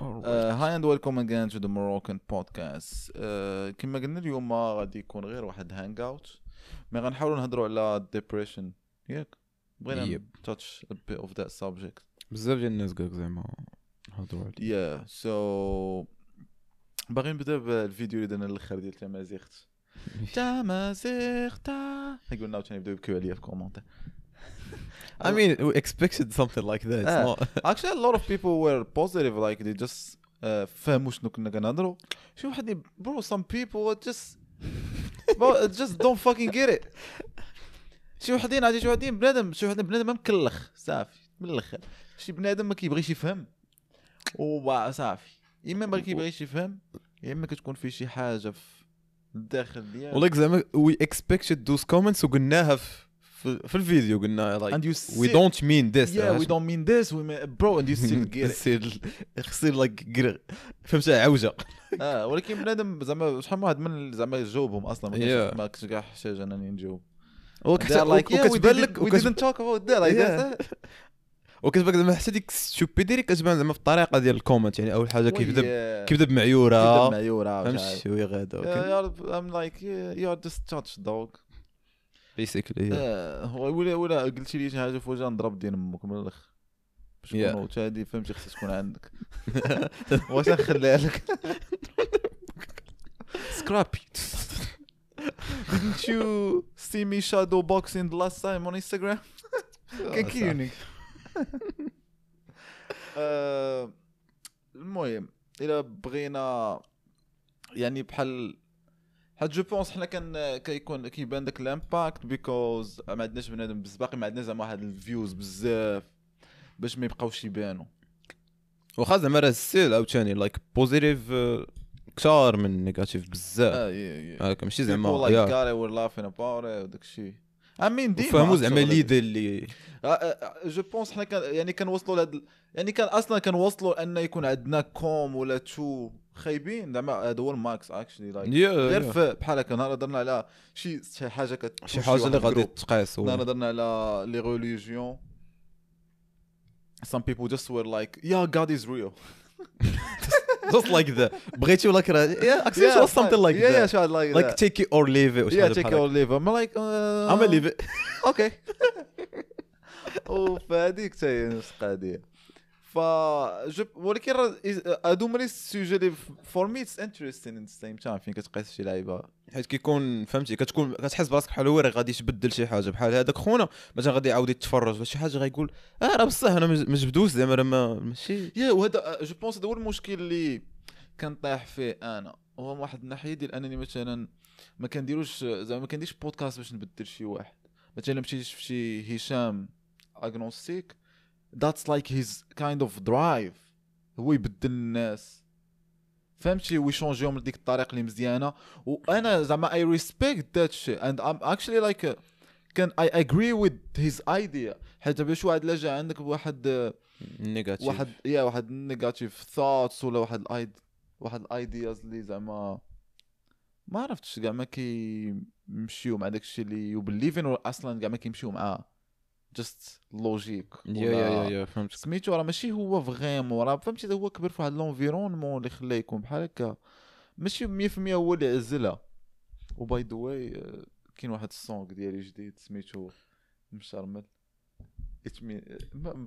Hi and welcome again to the Moroccan podcast كما قلنا اليوم ما غادي يكون غير واحد hangout mais غنحاولوا نهضروا على ال depression ياك؟ بغينا. touch bit of that subject بزاف ديال الناس قالك زعما هضروا عليه. yeah so باغي نبدأ بالفيديو اللي درنا الآخر ديال تمازيغت. تمازيغت يقولنا عاوتاني يبداو يبكيو عليا في commentaires I mean we expected something like that it's not. Actually a lot of people were positive like they just uh, فهموا شنو كنا كنهضروا شي واحد bro some people just just don't fucking get it. شي وحدين عادي شي وحدين بنادم شي وحدين بنادم مكلخ صافي من الآخر شي بنادم ما كيبغيش يفهم. وبا صافي. يا إما ما كيبغيش يفهم يا إما كتكون فيه شي حاجة في الداخل ديالو ولك زعما we expected those comments وقلناها في في, في الفيديو قلنا like and you we see- don't mean this yeah we don't mean this we mean bro and you still get it. يصير like فهمت عوجة. آه ولكن بنادم زعما شحال من واحد من زعما جاوبهم أصلا ما كنتش- كاع حاجة انني نجاوب. like, we وكتبان لك we didn't talk about that like Yeah. that وكتبان زعما حتى ديك stupidité كتبان زعما في الطريقة ديال ال comment يعني أول حاجة كيبدا كيبدا بمعيورة. معيورة فهمت شوية غادا I'm like yeah, you're just touch dog. بيسيكلي آه، ولا ولا قلتي لي شي حاجة في وجهها نضرب دين أمك من الآخر باش. تكون هادي فهمتي خصها تكون عندك. واش نخليها لك؟ سكرابي Didn't you see me shadow boxing the last time on Instagram? كان كيونيك آه، المهم إلى بغينا يعني بحال حيت je pense حنا كان كيكون كيبان داك ال impact because ما عندناش بنادم باقي ما عندنا زعما واحد ال views بزاف باش ما يبقاوش يبانوا واخا زعما راه still عاوتاني like positive كثار من negative بزاف. آه ماشي زعما Gary were laughing about it وداك الشيء. Mean ديما فهموا زعما. l'idée اللي je pense حنا كان يعني كنوصلوا لهاد يعني كان أصلا كنوصلوا أن يكون عندنا كوم ولا تو. خايبين. زعما هذا هو ال max actually like غير. في بحال هكا نهار هضرنا على شي شي حاجة كت شي حاجة اللي غادي تقاس. نهار هضرنا على les religions some people just were like yeah God is real. Just like that. بغيتي ولا كره yeah actually it was something like yeah yeah that. شاد like like that. take it or leave it yeah take it or leave it. I'm like uh, I'm leave it. okay وفهذيك حتى هي نفس القضية ف ولكن هادو هما les sujets اللي for me it's interesting in same time فين كتقيس شي لعيبة. حيت كيكون فهمتي كتكون كتحس براسك بحال هو راه غادي يتبدل شي حاجة بحال هذاك خونا مثلا غادي يعاود يتفرج ولا شي حاجة غايقول آه راه بصح أنا ما جبدوش زعما راه ما ماشي. yeah وهذا je pense هذا هو المشكل اللي كنطيح فيه أنا. هو من واحد الناحية ديال أنني مثلا ما كنديروش زعما ما كنديرش بودكاست باش نبدل شي واحد. مثلا مشيت في شي هشام agnostic that's like his kind of drive هو يبدل الناس. فهمتي؟ ويشونجيهم لديك الطريقة اللي مزيانة. وأنا زعما I respect that shit and I'm actually like كان I agree with his idea حيت باش واحد لا جا عندك بواحد negative واحد yeah واحد negative thoughts ولا واحد ال idea واحد ال ideas اللي زعما ما عرفتش كاع ما كيمشيو مع داكشي اللي you believe in ولا أصلا كاع ما كيمشيو معاه. just logic yeah yeah yeah فهمت. سميتو راه ماشي هو vraiment راه فهمتي هو كبر في واحد l'environnement اللي خلاه يكون بحال هكا. ماشي 100% هو اللي عزلها. و by the way كاين واحد ال song ديالي جديد سميتو مشرمل. It mean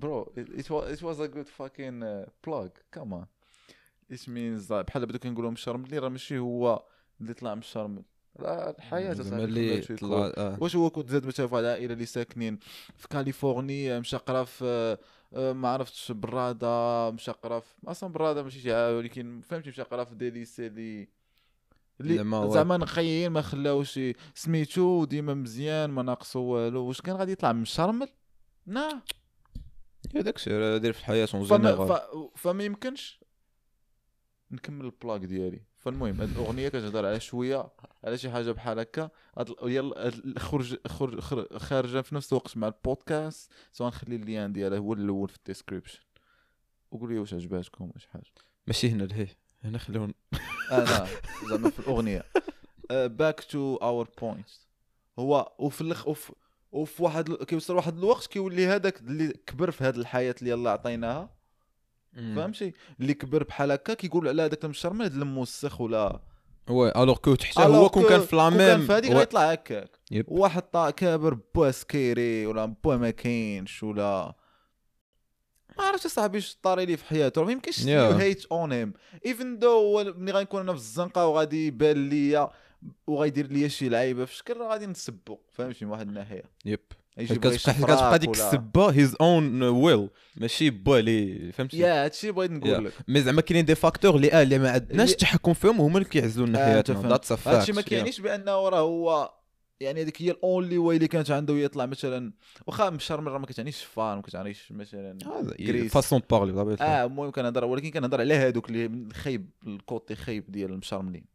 bro it, it was it was a good fucking uh, plug. Come on. It means like بحال بدو كنقولوا مشرمل راه ماشي هو اللي طلع مشرمل. راه الحياة اللي طلع. آه. واش هو كنت زاد مثلا في واحد العائله اللي ساكنين في كاليفورنيا مشقره في آه، ما عرفتش برادة مشقره في أصلا برادة ماشي شي ولكن فهمتي مشقره في ديليسي اللي اللي زعما نقيين ما خلاوش سميتو ديما مزيان ما ناقصو والو. واش كان غادي يطلع مشرمل nah. yeah داكشي راه داير في الحياة en فما, général. فما يمكنش؟ نكمل ال blague ديالي. فالمهم هاد الأغنية كتهضر على شوية على شي حاجة بحال هكا. يلا خرج خرج خر- خارجة في نفس الوقت مع البودكاست. سواء نخلي ال lien ديالها هو الأول في ال description. وقولوا لي واش عجباتكم واش حاجة. ماشي هنا لهيه هنا خليهم أنا زعما في الأغنية. back to our point هو وفي الاخ وفي وفي واحد كيوصل واحد الوقت كيولي هذاك اللي كبر في هذه الحياة اللي يلا عطيناها. فهمتي؟ اللي كبر بحال هكا كيقول على هذاك المشرمل هذا الموسخ ولا. oui alors que حتى هو كون كان في لا كون كان في هذيك. غيطلع هكاك. واحد طا كابر با سكيري ولا با ما كاينش ولا. ما عرفتش صاحبي اش طاري لي في حياته. ما يمكنش hate on him even though ملي غنكون أنا في الزنقة وغادي يبان ليا وغيدير ليا شي لعيبة في شكل راه غادي نسبو. فهمتي؟ من واحد الناحية. yep. كتبقى ديك السبه his own will ماشي با لي فهمتي يا هادشي بغيت نقول لك mais زعما كاينين des facteurs اللي آه اللي ما عندناش اللي- التحكم فيهم هما اللي كيعزلوا لنا آه، حياتنا. that's a هادشي ما كيعنيش بانه راه هو يعني هذيك هي ال only way اللي كانت عنده يطلع مثلا واخا مشرمل راه ما كتعنيش فان ما كتعنيش مثلا. façon parler آه المهم كنهضر ولكن كنهضر على هادوك اللي من خايب ال côté خايب ديال المشرملين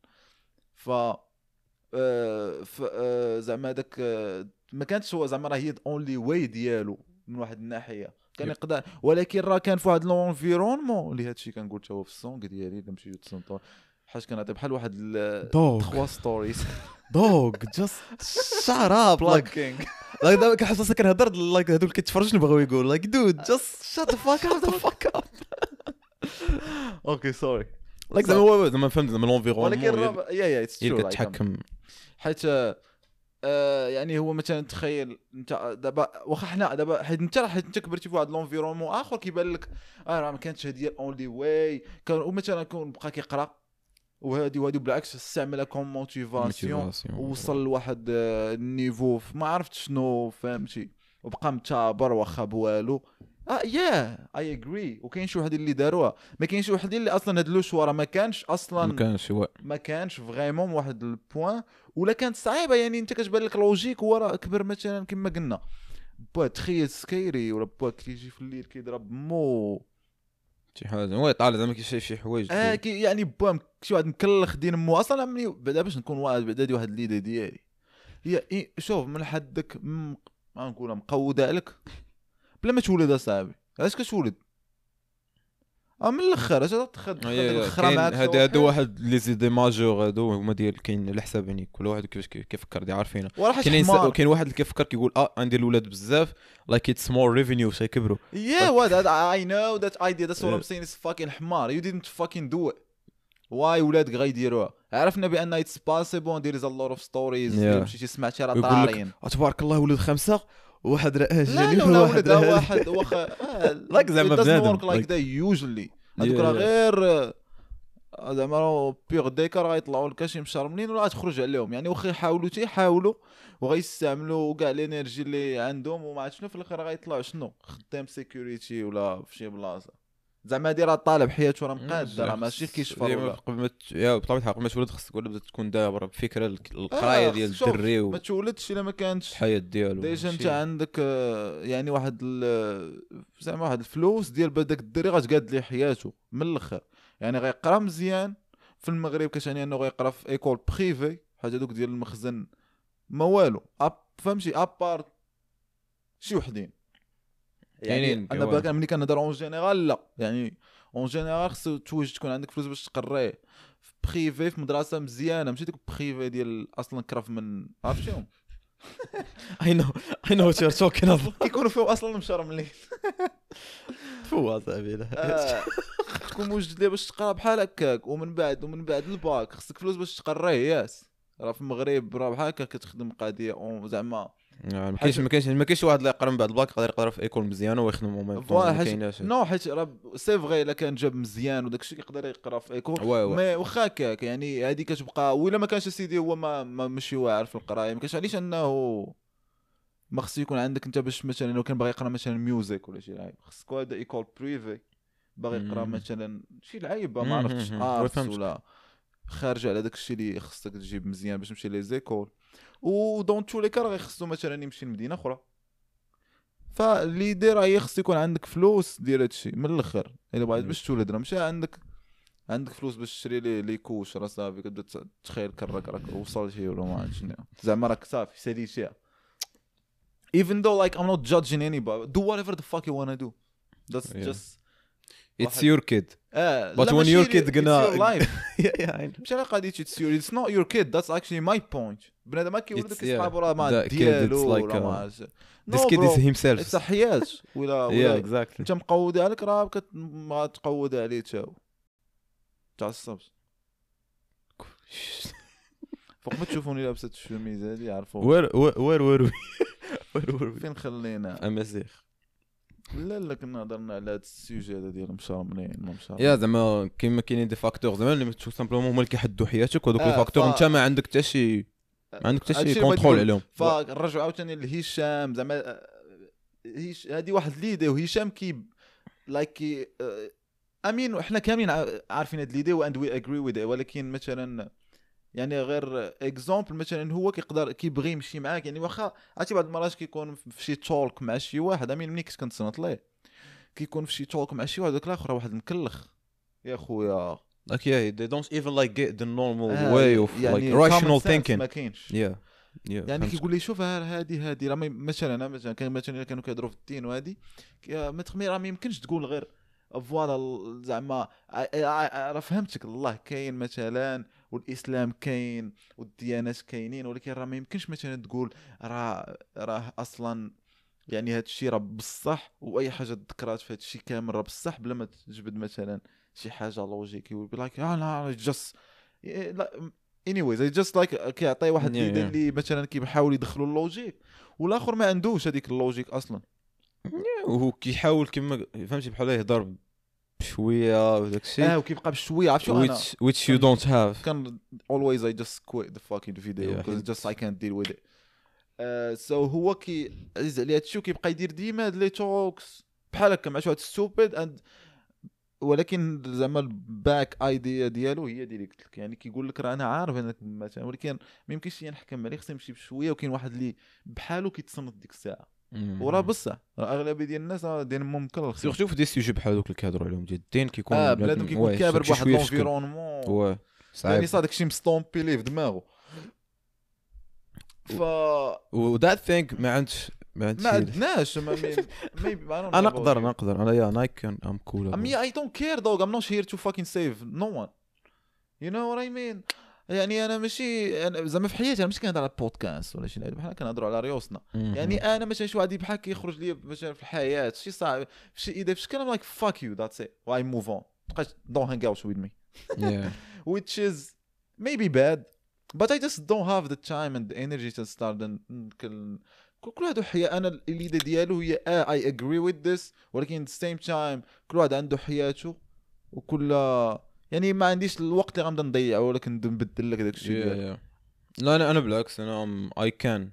ف آه، ف آه، زعما هذاك آه، ما كانتش هو زعما راه هي only way ديالو من واحد الناحية. كان. يقدر ولكن راه كان في واحد l'environnement اللي هادشي كنقول حتى هو في ال song ديالي إلا مشيتو تسنطو حاج كنعطي بحال واحد deux trois stories dog just shut up like كنحس راسي كنهضر like هذوك اللي كيتفرجوا شنو بغاو يقول like dude just shut the fuck up the fuck up okay sorry like زعما هو زعما فهمت زعما ولكن l'environnement الرابع- yeah yeah it's really true كتحكم حيت آه يعني هو مثلا تخيل أنت دابا واخا حنا دابا حيت أنت حيت انت كبرتي في واحد l'environnement آخر كيبان لك آه راه ما كانتش هذه ال only way كان ومثلا كون بقى كيقرأ وهادي وهادي بالعكس استعملها comme motivation وصل لواحد آه، ال niveau ما عرفت شنو فهمتي؟ وبقى متابر واخا بوالو. آه يا اي اجري وكاين شي وحدين اللي داروها. ما كاين شي وحدين اللي أصلا هاد لو شوا راه ما كانش أصلا ما كانش هو ما كانش فريمون واحد البوان ولا كانت صعيبة. يعني أنت كتبان لك لوجيك هو راه كبر مثلا كما قلنا. با تخيل سكيري ولا با كيجي في الليل كيضرب مو شي حاجة. هو طالع زعما كيشايف شي حوايج آه كي يعني با شي واحد مكلخ دين مو. أصلا بعدا باش نكون واحد بعدا هادي واحد الليدة ديالي. هي إيه شوف من حدك ما نقولها مقودة عليك بلا ما تولد أصاحبي علاش كتولد آه من الأخر اش هادو صافي. هادو واحد les idées majeures هادو هما ديال كاين على حساب يعني كل واحد كيفاش كي- كيفكر دي عارفينها حيت كاين كاين واحد اللي كيفكر كيقول آه عندي الاولاد بزاف like it's more revenue باش يكبروا Yeah, what? That, I know that idea. That's what Yeah. I'm saying. It's fucking حمار. You didn't fucking do it. واي ولادك غيديروها عرفنا بأن there is a lot of stories Yeah. yeah. مشيتي سمعتي راه طارين تبارك الله ولد خمسة لا ولا ولد راه- واحد واخا Like زعما it doesn't بنادم. like Like- that usually هذوك راه. غير آه، زعما pire des cas راه غيطلعوا لك شي مشرملين ولا غتخرج عليهم يعني واخا يحاولوا تيحاولوا وغيستعملوا كاع ال energy اللي عندهم وما عرفت شنو في الآخر غيطلعوا شنو خدام sécurité ولا في شي بلاصة زعما هادي راه طالب حياته راه مقاد راه ماشي كيشفر ولا قبل ما yeah بطبيعة الحال قبل ما تولد خصك ولا تكون دابا بفكرة الك- القراية آه، ديال الدري ما تولدش إلا ما كانتش والحياة ديالو déjà أنت عندك آه، يعني واحد ال- زعما واحد الفلوس ديال بداك الدري غتقاد ليه حياته من الأخر. يعني غيقرا مزيان في المغرب كتعني أنه غيقرا في école privée بحال هذوك ديال المخزن ما والو. أب فهمتي؟ à part شي وحدين. يعني كاينين أنا باك ملي كنهضر en général لا. يعني en général خصو توجد تكون عندك فلوس باش تقريه في privé في مدرسة مزيانة. ماشي ديك privé ديال أصلا كرف من عرفتيهم I know I know what you are talking كيكونوا فيهم أصلا مشرملين faut اصاحبي آه، تكون موجد ليه باش تقرا بحال هكاك. ومن بعد ومن بعد الباك. خصك فلوس باش تقريه yes. راه في المغرب راه بحال هكا كتخدم قضية زعما يعني ما كاينش ما كاينش ما كاينش واحد اللي يقرا من بعد الباك يقدر يقرأ في école مزيانه ويخدم voilà ما حيت كايناش non حيت راه c'est vrai إلا كان جاب مزيان وداك الشيء يقدر يقرأ في école واي واي. مي واخا هكاك يعني هذه كتبقى ولا ما كانش سيدي هو ما, ما ماشي واعر في القرايه ما كانش علاش أنه ما خصو يكون عندك أنت باش مثلا لو كان باغي يقرأ مثلا music ولا شي لعيب خصك هذا école privée باغي يقرأ. مثلا شي لعيبه ما عرفتش. arts. ولا خارج على داك الشيء اللي خصك تجيب مزيان باش تمشي les écoles و dans tous les cas غيخصو مثلا يمشي لمدينة أخرى. فاللي داير هي خص يكون عندك فلوس دير هادشي من الأخر. إلا بغيت باش تولد راه ماشي عندك عندك فلوس باش تشري لي les couches راه صافي كتبدا تخيل كراك راك وصلتي ولا ما عرفت شنو. زعما راك صافي ساليتيها even though like I'm not judging anybody. Do whatever the fuck you wanna do. That's Yeah. just it's your kid آه But when your kid gonna- مش على قضيه it's your it's not your kid that's actually my point بنادم It's- كيصحاب yeah. راه ما ديالو uh, ما this kid is himself. it's حياة. ولا ولا exactly. انت مقودها لك راه ما تقودها عليه تا هو تعصبش فوق ما تشوفوني لابسة الشوميز هادي عرفوا where where where where where فين خلينا؟ أمازيغ. لا لا كنا هضرنا على هذا ال sujet هذا ديال مشارمنين ما مشارمين yeah زعما كيما كاينين des facteurs زعما اللي tout simplement هما اللي كيحدوا حياتك وهذوك آه، les facteurs ف- انت ما عندك حتى شي ما عندك حتى شي contrôle. عليهم فنرجعوا عاوتاني لهشام زعما آه، هذه واحد l'idée وهشام كي like آمين حنا كاملين عارفين هاد l'idée and we agree with ولكن مثلا يعني غير exemple مثلا هو كيقدر كيبغي يمشي معاك يعني واخا عرفتي بعض المرات كيكون في شي talk مع شي واحد أمين ملي كنت كنتصنت ليه؟ كيكون في شي talk مع شي واحد ذاك الآخر واحد مكلخ. يا خويا. Like yeah they don't even like get the normal آه، way of like rational thinking ما كاينش. Yeah yeah يعني. كيقول لي شوف هذه هذه راه مثلا أنا مثلا كان مثلا كانوا كيهضروا في الدين وهذه كي- ما تخمي راه ما يمكنش تقول غير voilà ال- زعما راه فهمتك الله كاين مثلا والإسلام كاين والديانات كاينين ولكن راه ما يمكنش مثلا تقول راه راه أصلا يعني هذا الشيء راه بصح وأي حاجة ذكرات في هذا الشيء كامل راه بصح بلا ما تجبد مثلا شي حاجة logique يقول like أنا just لا anyways I just like كيعطي واحد Yeah, yeah. اللي مثلا كيحاول يدخلوا ال logique والآخر ما عندوش هذيك ال logique أصلا وهو كيحاول كيما فهمتي بحال يهضر بشوية وداك الشيء. آه وكيبقى بشوية عرفت شو أنا which which you don't have. كان always I just quit the fucking video Yeah, because he- just I can't deal with it. uh, so هو كي عزيز عليه هادشي وكيبقى يدير ديما هاد les talks بحال هكا مع شي واحد stupid and ولكن زعما ال back idea ديالو هي ديالي قلت لك يعني كيقول لك راه أنا عارف انك مثلا ولكن ما يمكنش نحكم عليه خصني نمشي بشوية وكاين واحد اللي بحالو كيتصنت ديك الساعة. وراه بصح راه أغلبية ديال الناس راه ديالهم مكلخ surtout في des sujets بحال دوك اللي كيهضروا عليهم. ديال الدين كيكون آه بنادم كيكون كابر فواحد. l'environnement واه صعيب يعني صادق شي مستومبي ليه في دماغه ف that thing ما عندش ما عندش ما شي- عندناش ما know أنا نقدر نقدر أنا يا like I'm cool mean I don't care dog. I'm not here to fucking save no one. You know what I mean? يعني أنا ماشي أنا زعما في حياتي أنا ماشي كنهضر على بودكاست ولا شي لعبه بحال كنهضروا على ريوسنا. يعني أنا مثلا شي واحد بحال كيخرج لي مثلا في الحياة شي صعب شي إذا في شكل like fuck you that's it. Why move on تبقاش out with me. Which is maybe bad but I just don't have the time and the energy to start and كل كل واحد حياة أنا الليدة ديالو هي آه I agree with this ولكن at the same time كل واحد عنده حياته وكل يعني ما عنديش الوقت اللي غنبدا نضيعه ولا نبدل لك داك الشيء ديالك. لا أنا أنا بالعكس أنا I can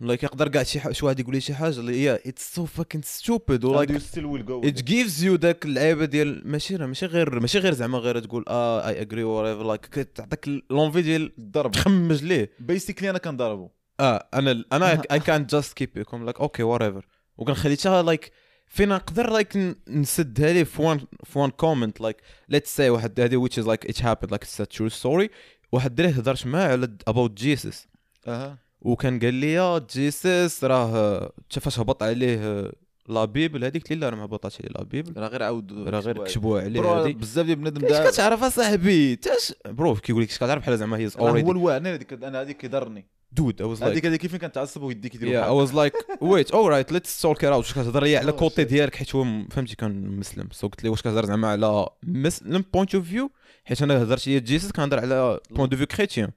like يقدر كاع شي شي واحد يقول لي شي حاجة اللي هي it's so fucking stupid و like it it. gives you داك اللعيبة ديال ماشي ماشي غير ماشي غير زعما غير تقول آه I agree whatever like تعطيك l'envie ديال الضرب. تخمج ليه. basically أنا كنضربه آه أنا أنا I can just keep يكون like okay whatever وكنخلي حتى like فين نقدر like نسدها ليه في one في one comment like let's say واحد هذه which is like it happened like it's a true story. واحد الدري هضرت معاه على about Jesus أها. وكان قال لي يا Jesus راه فاش هبط عليه la Bible هذيك قلت لي لا راه ما هبطاتش عليه la Bible. راه غير عاود راه غير كتبوها عليه هذيك بزاف ديال بنادم اش كتعرف اصاحبي تاش bro كيقول لك اش كتعرف بحال زعما هي راه هو already الواعر أنا هذيك أنا هذيك كيضرني dude I was هذيك like هذيك كيف كنتعصب ويديك يديروا Yeah, I بحال was like wait alright let's talk it out. واش كتهضر لي على Oh, côté shit. ديالك؟ حيت هو فهمتي كان مسلم. so قلت لي واش كتهضر زعما على مسلم point of view حيت أنا هضرت لي Jesus كنهضر على point of view chrétien.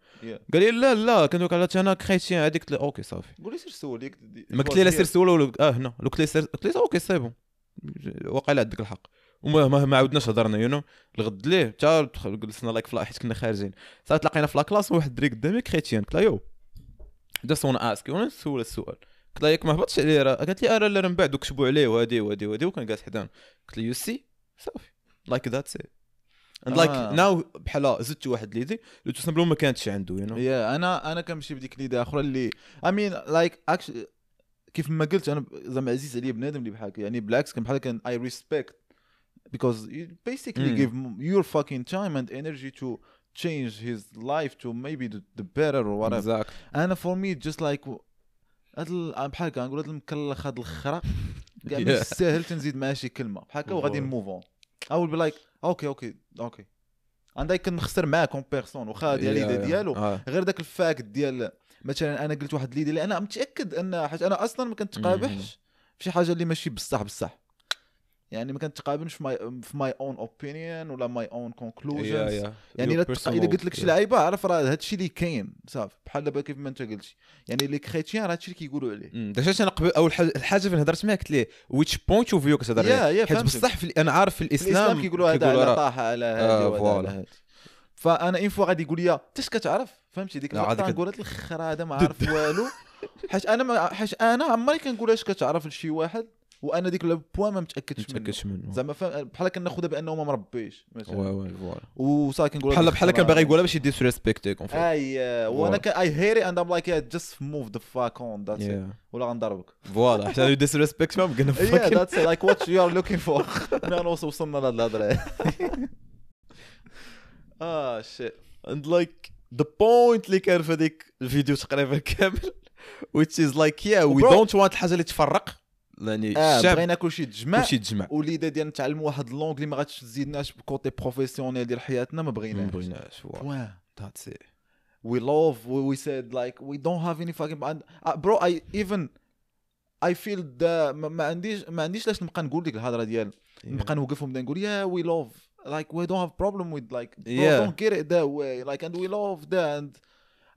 قال لي لا لا كنت على أنا chrétien هذيك قلت له okay صافي. قول لي سير سول ما قلت لي لا سير سول ولا آه هنا. لو قلت لي سير قلت لي okay c'est bon واقيلا عندك الحق. وما ما, عاودناش هضرنا you know الغد ليه؟ حتى جلسنا like في لا- حيت كنا خارجين. صافي تلاقينا في la classe وواحد الدري قدامي chrétien قلت له yo just وأنا ask وأنا نسول السؤال. قلت لها ياك ما هبطش عليه راه؟ قالت لي آه لا لا من بعد وكتبوا عليه وهادي وهادي وهادي وكان جالس حدانا قلت له you see صافي. like ذاتس ات اند لايك آه. now بحال زدت واحد l'idée اللي تو ما كانتش عنده you know يا أنا أنا كنمشي بديك l'idée أخرى اللي mean like actually كيف ما قلت أنا زعما عزيز عليا بنادم اللي بحال هكا يعني بالعكس كان بحال كان I respect because you basically Mm. give your fucking time and energy to change his life to maybe the, the better or whatever exact أنا for me just like هاد بحال هكا نقول هاد المكلخ هاد الخرا كاع ما. يستاهل تنزيد معاه شي كلمة بحال هكا وغادي. نموف اون أو بي like أوكي أوكي أوكي عندها كنخسر معاه كون بيرسون واخا هادي يا- ليدي يا. ديالو آه. غير داك الفاكت ديال مثلا أنا قلت واحد ليدي اللي أنا متأكد أن حيت أنا أصلا ما كنتقابحش في شي حاجة اللي ماشي بصح بصح يعني ما كنتقابلش في my في my own opinion ولا my own conclusions. يعني إلا إلا قلت لك شي. لعيبة عرف راه هادشي اللي كاين صافي. بحال دابا كيف ما أنت قلتي. يعني اللي chrétien راه هادشي اللي كيقولوا عليه. مم. داك الشيء أنا قبل أول حاجة الحاجة فين هضرت معاه قلت ليه which point of view كتهضر عليه. حيت. بصح أنا عارف في الإسلام كيقولوا هذا على هادي آه، وهذا على. هادي فأنا une fois غادي يقول لي تاش كتعرف؟ فهمتي؟ ديك اللقطه عادي نقول هاد الخر هذا ما عارف والو. حيت أنا حيت أنا عمري كنقول اش كتعرف لشي واحد؟ وأنا ديك ال point ما متأكدش منه. متأكدش منه. زعما بحال كناخذها بانه ما مربيش مثلا oui oui voilà وصافي كنقول بحال بحال كان باغي. يقولها باش ي disrespect يك and I وأنا I hear and I'm like just move the fuck on that's ولا غنضربك voilà حتى ي disrespect ما قلنا yeah that's it. Like what you are looking for. انا وصلنا لهاد الهضرة. آه shit and like the point اللي كان في هذيك الفيديو تقريبا كامل which is like yeah we don't want الحاجة اللي تفرق. يعني الشاب آه، بغينا كلشي تجمع كلشي تجمع. و l'idée ديال نتعلموا واحد ال langue اللي ما غاتزيدناش ب côté professionnel ديال حياتنا ما بغيناش. ما بغيناش point that's it we love we said like we don't have any fucking bro I even I feel ما عنديش ما عنديش لاش نبقى نقول لك الهضره ديال نبقى نوقفهم ونبدا نقول yeah we love like we don't have problem with like don't care at the way like and we love the and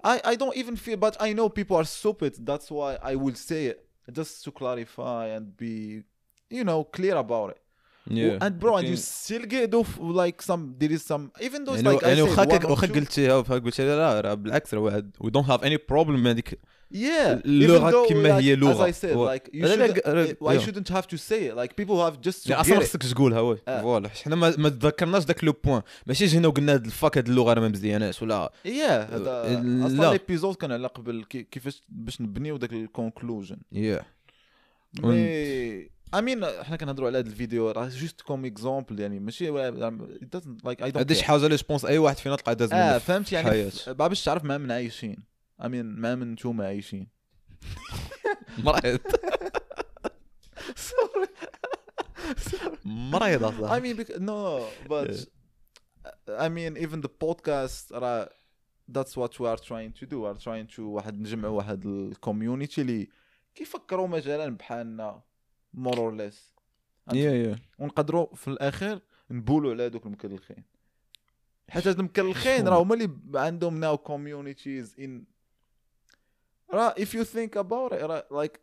I I don't even feel but I know people are stupid. That's why I will say it. just to clarify and be you know clear about it yeah and bro and you Okay. still get off like some there is some even though it's يعني like I يعني said, واخا one كك- or واخا two- قلتيها واخا قلتي لا راه بالعكس راه واحد we don't have any problem مع هذيك Yeah, though, كما هي As لغة. I said, like you shouldn't, I shouldn't have to say it. Like people have just to أصلا. خصك تقولها oui. voilà حنا ما تذكرناش ذاك le point ماشي جينا وقلنا هاد ال fuck هاد اللغة راه ما مزياناش ولا Yeah, هذا لا. أصلا ال épisode كان على قبل كي- كيفاش باش نبنيو ذاك ال conclusion yeah mais I mean إحنا كنهضروا على هذا الفيديو راه juste comme exemple يعني ماشي it doesn't like I don't هادي. شي حاجة اللي je pense أي واحد فينا تلقى داز آه منها فهمت يعني باش تعرف مع من عايشين I mean مع من نتوما عايشين. مريض مريض I أصلا. Mean bec- no but I mean even the podcast راه that's what we are trying to do. We are trying to واحد نجمعوا واحد ال community اللي كيفكروا مثلا بحالنا more or less. يا يا ونقدروا في الاخير نبولوا على هذوك المكلخين. حيت هاد المكلخين راه هما اللي عندهم ناو communities in راه if you think about it راه like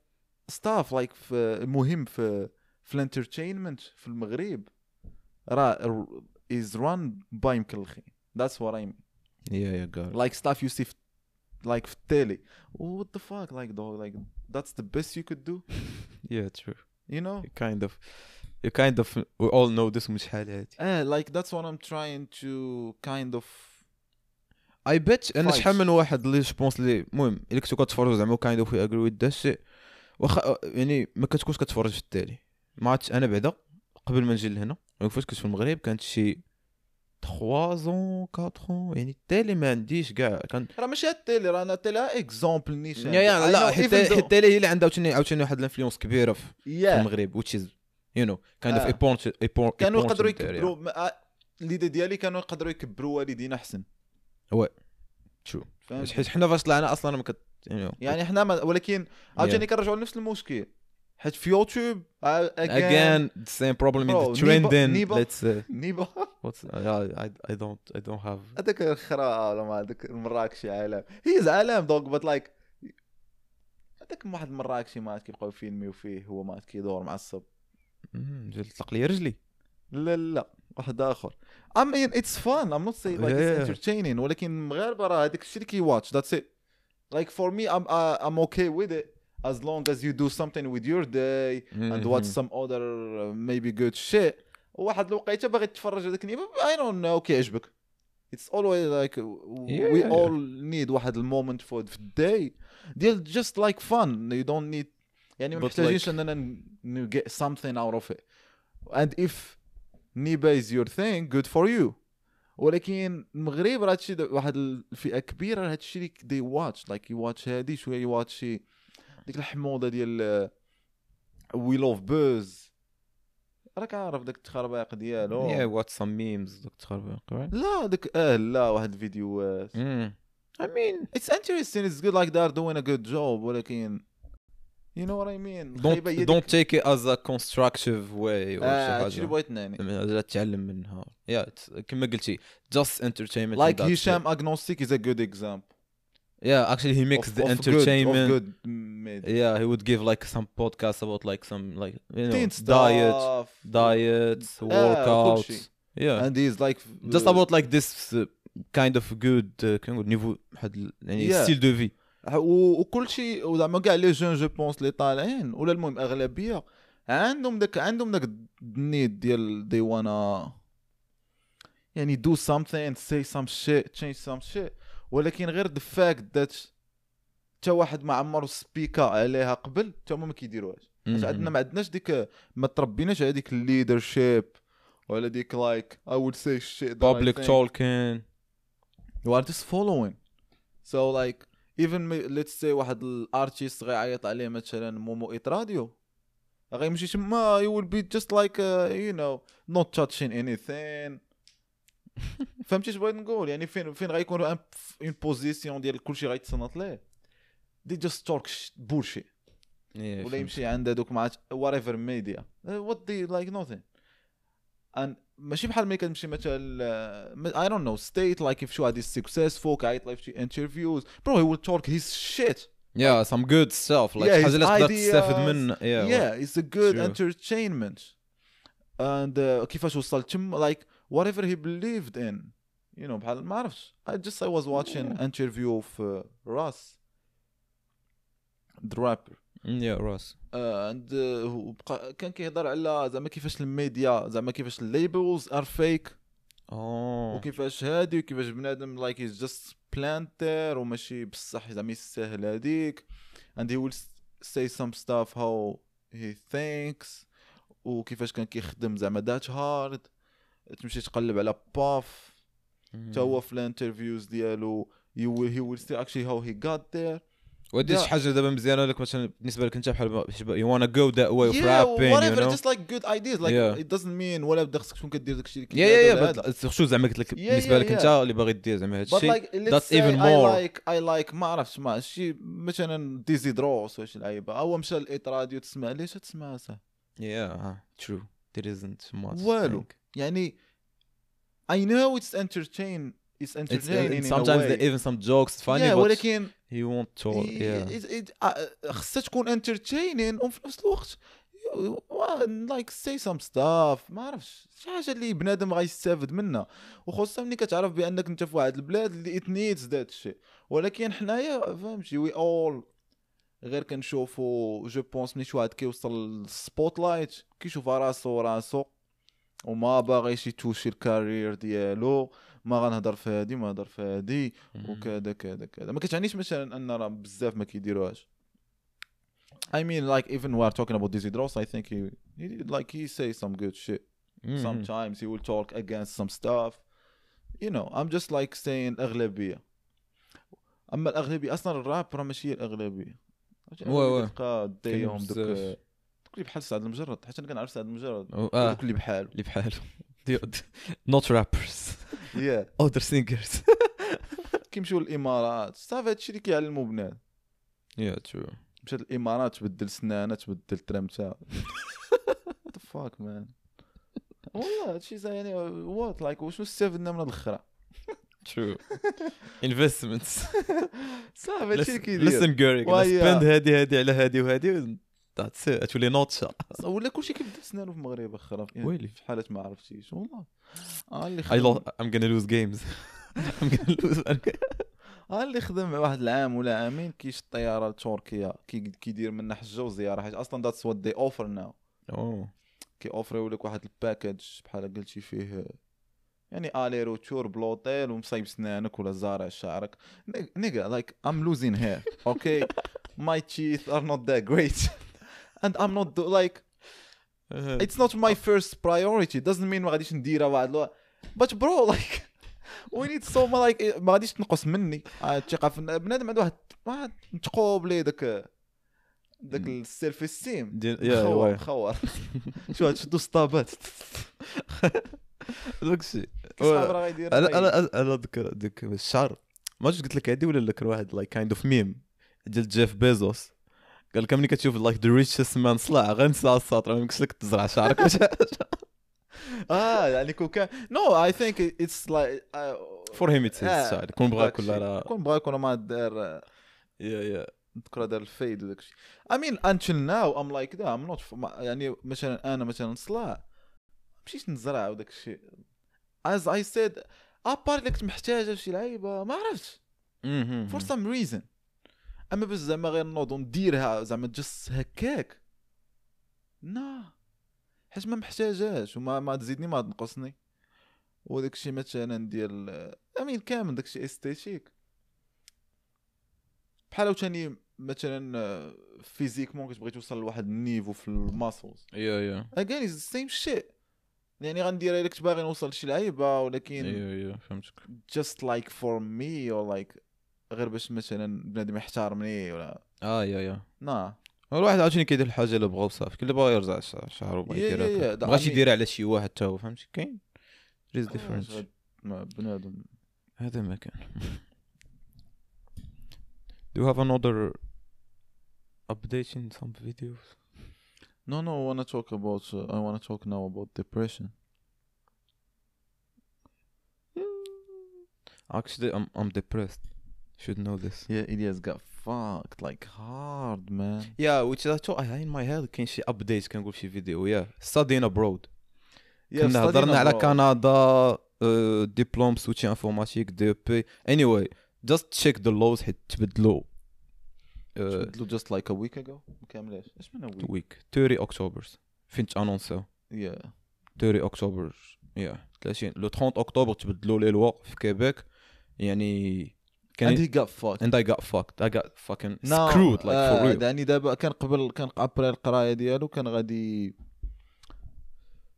stuff like في مهم في في الانترتينمنت في المغرب راه is run by مكلخين that's what I mean يا يا قال like stuff you see في- like في التالي what the fuck like dog like that's the best you could do يا ترو you know kind of you kind of we all know this مش شحال هادي eh like that's what I'm trying to kind of I bet أنا. شحال من واحد اللي je pense اللي المهم إلا كنتو كتفرجوا زعما kind of agree with ذا الشيء واخا يعني ما كتكونش كتفرج في ال télé ما عرفتش أنا بعدا قبل ما نجي لهنا فاش كنت في المغرب كانت شي 3 زون 4 يعني التالي ما عنديش كاع كان راه ماشي التالي راه أنا التالي اكزومبل نيشان يا لا حيت التالي هي اللي عندها عاوتاني عاوتاني واحد الانفلونس كبيرة في في المغرب you know kind of آه. important كانوا يقدروا. يكبروا ما- الليده ديالي كانوا يقدروا يكبروا والدينا أحسن شو؟ فهمت. حيت حنا فاش طلعنا أصلا ما كت يعني يعني حنا ما ولكن عاوتاني كنرجعوا لنفس المشكل حيت في يوتيوب again. The same problem in the trending. Niba- let's say نيبا what's yeah, I I don't I don't have هذاك الخرا ولا ما هذاك المراكشي عالم هي عالم دوغ بات لايك هذاك واحد المراكشي ما كيبقاو يفيلميو فيه هو ما كيدور معصب جا طلق لي رجلي. لا لا. واحد اخر I mean it's fun I'm not saying like Yeah, it's yeah. entertaining ولكن المغاربه راه هذاك الشيء اللي كي watch that's it like for me I'm uh, I'm okay with it as long as you do something with your day and watch Mhm. some other uh, maybe good shit وواحد الوقيته باغي تتفرج هذاك النيبه I don't know كيعجبك it's always like w- Yeah, we yeah, all need واحد المومنت for the day ديال just like fun you don't need يعني ما But محتاجينش like- اننا ن- ن- get something out of it and if نيبا is your thing good for you. ولكن المغرب راه هادشي واحد الفئة كبيرة راه هادشي اللي they watch. Like you watch هادي شوية watch شي ديك الحموضة ديال We Love Buzz راك عارف داك التخربيق ديالو؟ yeah what some memes دوك تخربيق right. لا داك آه لا واحد الفيديوهات Mm. I mean it's interesting it's good like they're doing a good job. ولكن you know what I mean don't الخيبة هي don't ديك- take it as a constructive way or اه شي هادشي اللي حاجه بغيت نعني لا تتعلم منها يا كما قلتي just entertainment like and that's Hisham Agnostic is a good example it. yeah actually he makes of- the of good- entertainment of good media. yeah he would give like some podcasts about like some like you know Teen diet stuff. diets كل workouts شيء. yeah and he's like just about like this uh, kind of good uh, كيف نقول نيفو واحد ال- يعني Yeah. ستيل دو في و- وكل شيء وزعما كاع لي جون جو بونس اللي طالعين ولا المهم أغلبية عندهم داك عندهم داك ال need ديال دي وأنا يعني do something say some shit change some shit. ولكن غير the fact that حتى واحد ما عمرو سبيكا عليها قبل حتى هما ما كيديروهاش. حيت عندنا ما عندناش ديك ما تربيناش على ديك ال leadership ولا ديك like I would say shit that I public think. talking. You are just me- let's say واحد ال artiste غيعيط عليه مثلا مومو Hit Radio غيمشي تما will be just like uh, you know not touching anything. فهمتي اش بغيت نقول؟ يعني فين فين غيكون une position ديال كلشي غيتصنت ليه. they just talk bullshit ولا. يمشي عند هذوك مع whatever media what they like nothing ان ماشي بحال ملي كتمشي مثلا اي دونت نو ستيت لايك اف شو هادي سكسسفول كيعيط لي في شي انترفيوز برو هي ويل توك هيز شيت yeah some good stuff like Yeah, حاجه his اللي تقدر تستافد ideas. منها yeah, yeah it's a good Sure. entertainment and uh, كيفاش وصل تم like whatever he believed in you know بحال ما عرفتش I just I was watching interview of uh, Russ the rapper Yeah Russ. and هو بقى كان كيهضر على زعما كيفاش الميديا زعما كيفاش ال labels are fake اوه وكيفاش هادي وكيفاش بنادم like is just بلانتر وماشي بصح زعما يستاهل هذيك and he will say some stuff how he thinks. وكيفاش كان كيخدم زعما that hard تمشي تقلب على باف حتى هو في ال interviews ديالو you will, he will say actually how he got there. ودي شي. حاجة دابا مزيانة لك مثلا بالنسبة لك أنت بحال you wanna go that way of rapping you know just like good ideas like Yeah. it doesn't mean ولا بدا خصك تكون كدير داك الشيء اللي yeah yeah. yeah شو زعما قلت لك Yeah, بالنسبة yeah, لك انت. اللي باغي دير زعما هذا الشيء say even I more. like I like ما عرفتش ما شي مثلا ديزي دروس واش اللعيبه هو مشى راديو تسمع ليش تسمع صح yeah true there isn't much والو. يعني entertain it's It's, entertaining uh, in sometimes a way there even some jokes funny yeah ولكن it- it- uh, خصها تكون entertaining وفي نفس الوقت like say some stuff. ما عرفتش شي حاجة اللي بنادم غيستافد منها. وخصوصا ملي كتعرف بأنك أنت في واحد البلاد اللي it needs ذات الشيء ولكن حنايا فهمتي we all غير كنشوفوا je pense ملي شي واحد كيوصل لل spotlight كيشوف راسو راسو وما باغيش يتوشي ال carrière ديالو. ما غنهضر في هادي ما نهضر في هادي وكذا كذا كذا. ما كتعنيش مثلا أن راه بزاف ما كيديروهاش. I mean like even we are talking about Dizzy Dross I think he, he like he say some good shit Mhm. sometimes. He will talk against some stuff. You know I'm just like saying الأغلبية. أما الأغلبية أصلا الراب راه ماشي هي الأغلبية. oui oui. تلقى ديهم دوك اللي بحال سعد المجرد. حتى أنا كنعرف سعد المجرد. آه. دوك اللي بحالو اللي بحالو not rappers. Yeah. other singers. كيمشيو للامارات صافي هادشي اللي كيعلموا بنادم. Yeah true. مشات الإمارات تبدل سنانة تبدل ترمتة. The fuck man. والله هادشي زي يعني what like وشنو استفدنا من الاخرى true. Investments. صافي هادشي اللي كيدير. Gary وهي- spend هادي هادي على هادي وهادي. That's it. تولي نوتشا ولا كلشي كيبدل سنانه في المغرب أخرى ويلي. في حالات ما عرفتيش. والله. آه اللي خدم I'm gonna lose games. I'm gonna lose آه اللي خدم واحد العام ولا عامين كيش الطيارة لتركيا كي كيدير منا حجة وزيارة حيت أصلا that's what they offer now oh كي offri و لك واحد ال package بحال قلتي فيه. يعني aller retour ب l'hôtel ومصايب سنانك ولا زارع شعرك. nigga like I'm losing hair okay my teeth are not that great. And I'm not do, like it's not my first priority. Doesn't mean ما غاديش نديرها واحد لو but bro like we need so much like ما غاديش تنقص مني. الثقة في بنادم عنده واحد واحد متقوب ليه داك داك. ال self-esteem واي مخور شو هاد شدو سطابات داك الشيء. غيدير أنا أنا أنا ذكر ديك الشعر. ما عرفتش قلت لك هادي ولا ذكر واحد like kind of meme ديال جيف بيزوس. قال لك ملي كتشوف like the richest man صلع غير نسى السطر ما يمكنش لك تزرع شعرك. ولا. آه يعني كون كان no I think it's like for him it's الشعر كون بغاك ولا راه كون بغاك ولا ما دار yeah yeah نذكر دار الفيد وداك الشيء. I mean until now I'm like that I'm not f- ما- يعني مثلا أنا مثلا صلاع مشيت نزرع وداك الشيء. As I said à part الا كنت محتاجة شي لعيبة ما عرفتش. For some reason. اما باش زعما غير نوض ونديرها زعما just هكاك. nah. حيت ما محتاجاش وما ما تزيدني ما تنقصني. وداك الشيء مثلا ديال امين كامل داك الشيء esthétique بحال عاوتاني مثلا physiquement كتبغي توصل لواحد ال niveau في ال muscles. yeah yeah. it's same شيء يعني غنديرها إلا كنت باغي نوصل لشي لعيبة ولكن yeah yeah. فهمتك. just like for me or like غير باش مثلا بنادم يحترمني ولا آه yeah yeah. nah. الواحد عاوتاني كيدير الحاجة اللي بغا وصافي كل بغا يرجع شع- شعرو بغا يا- يا- يا، يديرها بغاش يديرها على شي واحد تا هو فهمتي؟ كاين. there's difference ما بنادم. هذا ما كان. Do you have another update in some videos? no no I wanna talk about uh, I wanna talk now about depression. Actually, I'm I'm depressed. Should know this. yeah Elias got fucked like hard man Yeah, which I thought I in my head كاين شي updates كنقول شي فيديو yeah studying abroad yeah كنا هضرنا على. كندا diplôme soutien informatique DEP anyway just check the laws حيت تبدلوا uh, بدلو just like a week ago كاملاش اش من a week week 30 اكتوبر فين ت annonc او yeah 30 اكتوبر yeah 30 le 30 اكتوبر تبدلوا لي لوا في كيبيك يعني and كان he got fucked. And I got fucked. I got fucking No, screwed like for آه، real. يعني دابا كان قبل كان après القراية ديالو كان غادي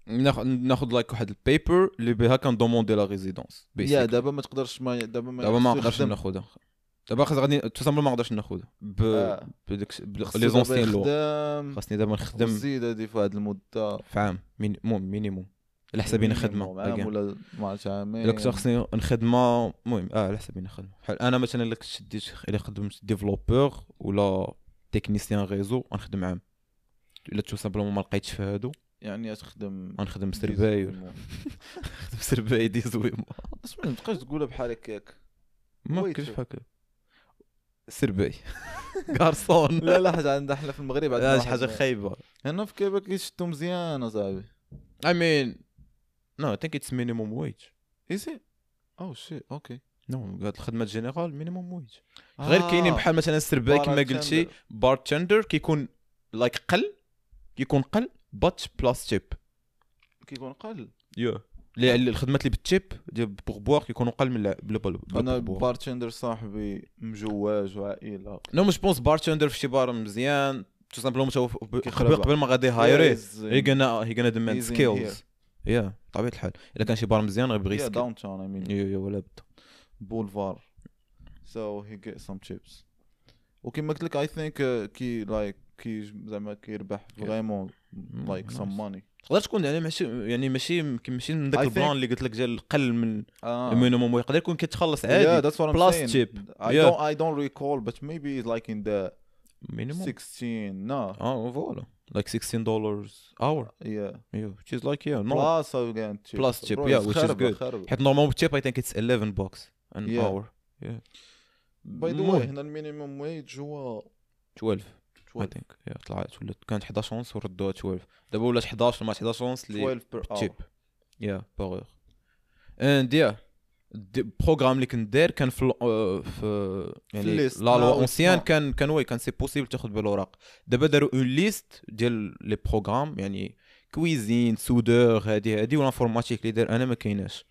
ناخذ ناخذ like واحد ال papier اللي بها كن demander la résidence yeah دابا ما تقدرش ما دابا ما دابا ما نقدرش. ناخذها دابا خاص غادي تو ما نقدرش ناخذها ب. بديك les anciennes lois خاصني دابا نخدم. وزيد هادي في هاد المدة. في عام minimum على حسابي minimum خدمه عام again. ولا ما عرفتش كنت خصني نخدمة المهم آه على حسابي نخدم بحال أنا مثلا الا كنت شديت الا خدمت ديفلوبور ولا تكنيسيان ريزو غنخدم عام. إلا تو سامبلومون ما لقيتش في هادو. يعني تخدم غنخدم سرباي نخدم سرباي دي زويمه اش ما تبقاش تقولها بحال هكاك. ما كاينش شوف. هكا سرباي غارسون لا لا حاجة عندنا حنا في المغرب عندنا شي حاجة خايبة. هنا في كيباك كيشدو مزيان أصاحبي. Mean no I think it's minimum wage. easy أو شي okay no هاد الخدمة general minimum wage غير كاينين بحال مثلا السرباي كما قلتي bartender كيكون like قل كيكون قل but plus tip كيكون قل. yeah اللي الخدمات اللي بال tip ديال pourboire كيكونوا قل من الع- بلا بلا بلا أنا. bartender صاحبي مجواج وعائلة. no مش بونس bartender في شي بار مزيان. تو سامبلوم هو ب- كيخرب. قبل ما غادي هايري هي غانا هي غانا ديماند سكيلز يا طبيعة الحال. الا كان شي بار مزيان غيبغي yeah يسكيل downtown I mean. يا ولا بد. boulevard so he get some chips. وكما قلت لك I think uh, كي like كي زعما كيربح فريمون some nice. money. تقدر تكون يعني ماشي يعني ماشي ماشي من داك I البلان اللي قلت لك ديال قل من آه. المينيموم يقدر يكون yeah عادي don't I don't recall but maybe it's like in the مينيموم 16 no. آه فوالا. like 16 dollars hour yeah yeah which is like yeah no plus again chip Plus chip, Bro, yeah, it's which is خربة- good. خربة. حيت نورمال بالتيب I think it's 11 bucks an Yeah. hour باي ذا واي هنا المينيموم ويج هو 12 I 12 think yeah طلعت ولات كانت 11 ونص وردوها 12 دابا ولات 11 ما 11 ونص اللي 12 per hour تشيب يا باغ اند يا البروغرام اللي كنت داير كان في في يعني. la loi ancienne. كان كان oui كان c'est possible تاخذ بالاوراق دابا داروا une liste ديال les programmes يعني cuisine soudeur هادي هادي وال informatique اللي داير أنا ما كايناش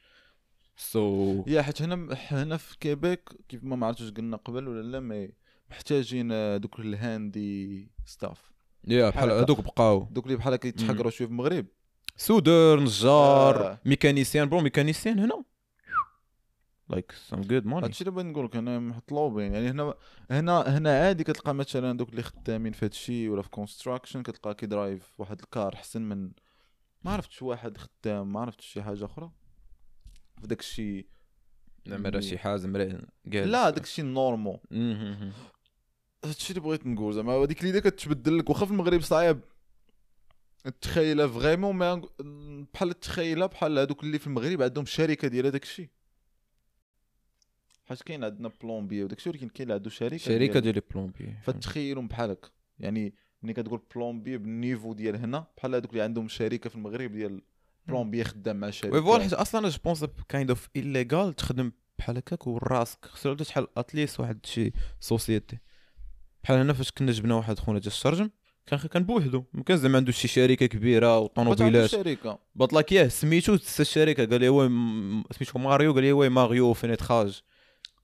so yeah حيت هنا هنا في كيبيك كيف ما عرفتش قلنا قبل ولا لا mais محتاجين دوك ال handy stuff yeah بحال هذوك بقاو دوك اللي بحال كيتحقروا شوية في المغرب soudeur نجار آه. mécanicien bro mécanicien هنا like some good money هادشي اللي بغيت نقول لك هنا مطلوبين. يعني هنا هنا هنا عادي كتلقى مثلا دوك اللي خدامين في هادشي ولا في construction كتلقى كي drive واحد ال car أحسن من ما عرفتش واحد خدام ما عرفتش شي حاجة أخرى. في داك الشيء زعما شي حازم قال. لا داك الشيء normal هادشي اللي بغيت نقول زعما هذيك اللي كتبدل لك. واخا في المغرب صعيب. تخيلها فريمون ما بحال تخيلها بحال هذوك اللي في المغرب عندهم شركة ديال هذاك الشيء. حيت كاين عندنا plomberie وداك الشيء ولكن كاين عنده شركة شركة ديال plomberie فتخيلهم بحال هكا يعني ملي كتقول plomberie بال niveau ديال هنا بحال هذوك اللي عندهم شركة في المغرب ديال plomberie خدام مع شركة. oui voilà حيت أصلا je pense kind of illegal تخدم بحال هكاك وراسك. خصو شحال at least واحد شي société بحال هنا فاش كنا جبنا واحد خونا جا الشرجم كان كان بوحدو. ما كان زعما عنده شي شركة كبيرة وطوموبيلات. شركه بطلك ياه سميتو الشركة قال لي وي سميتو ماريو قال لي وي ماريو فينيتراج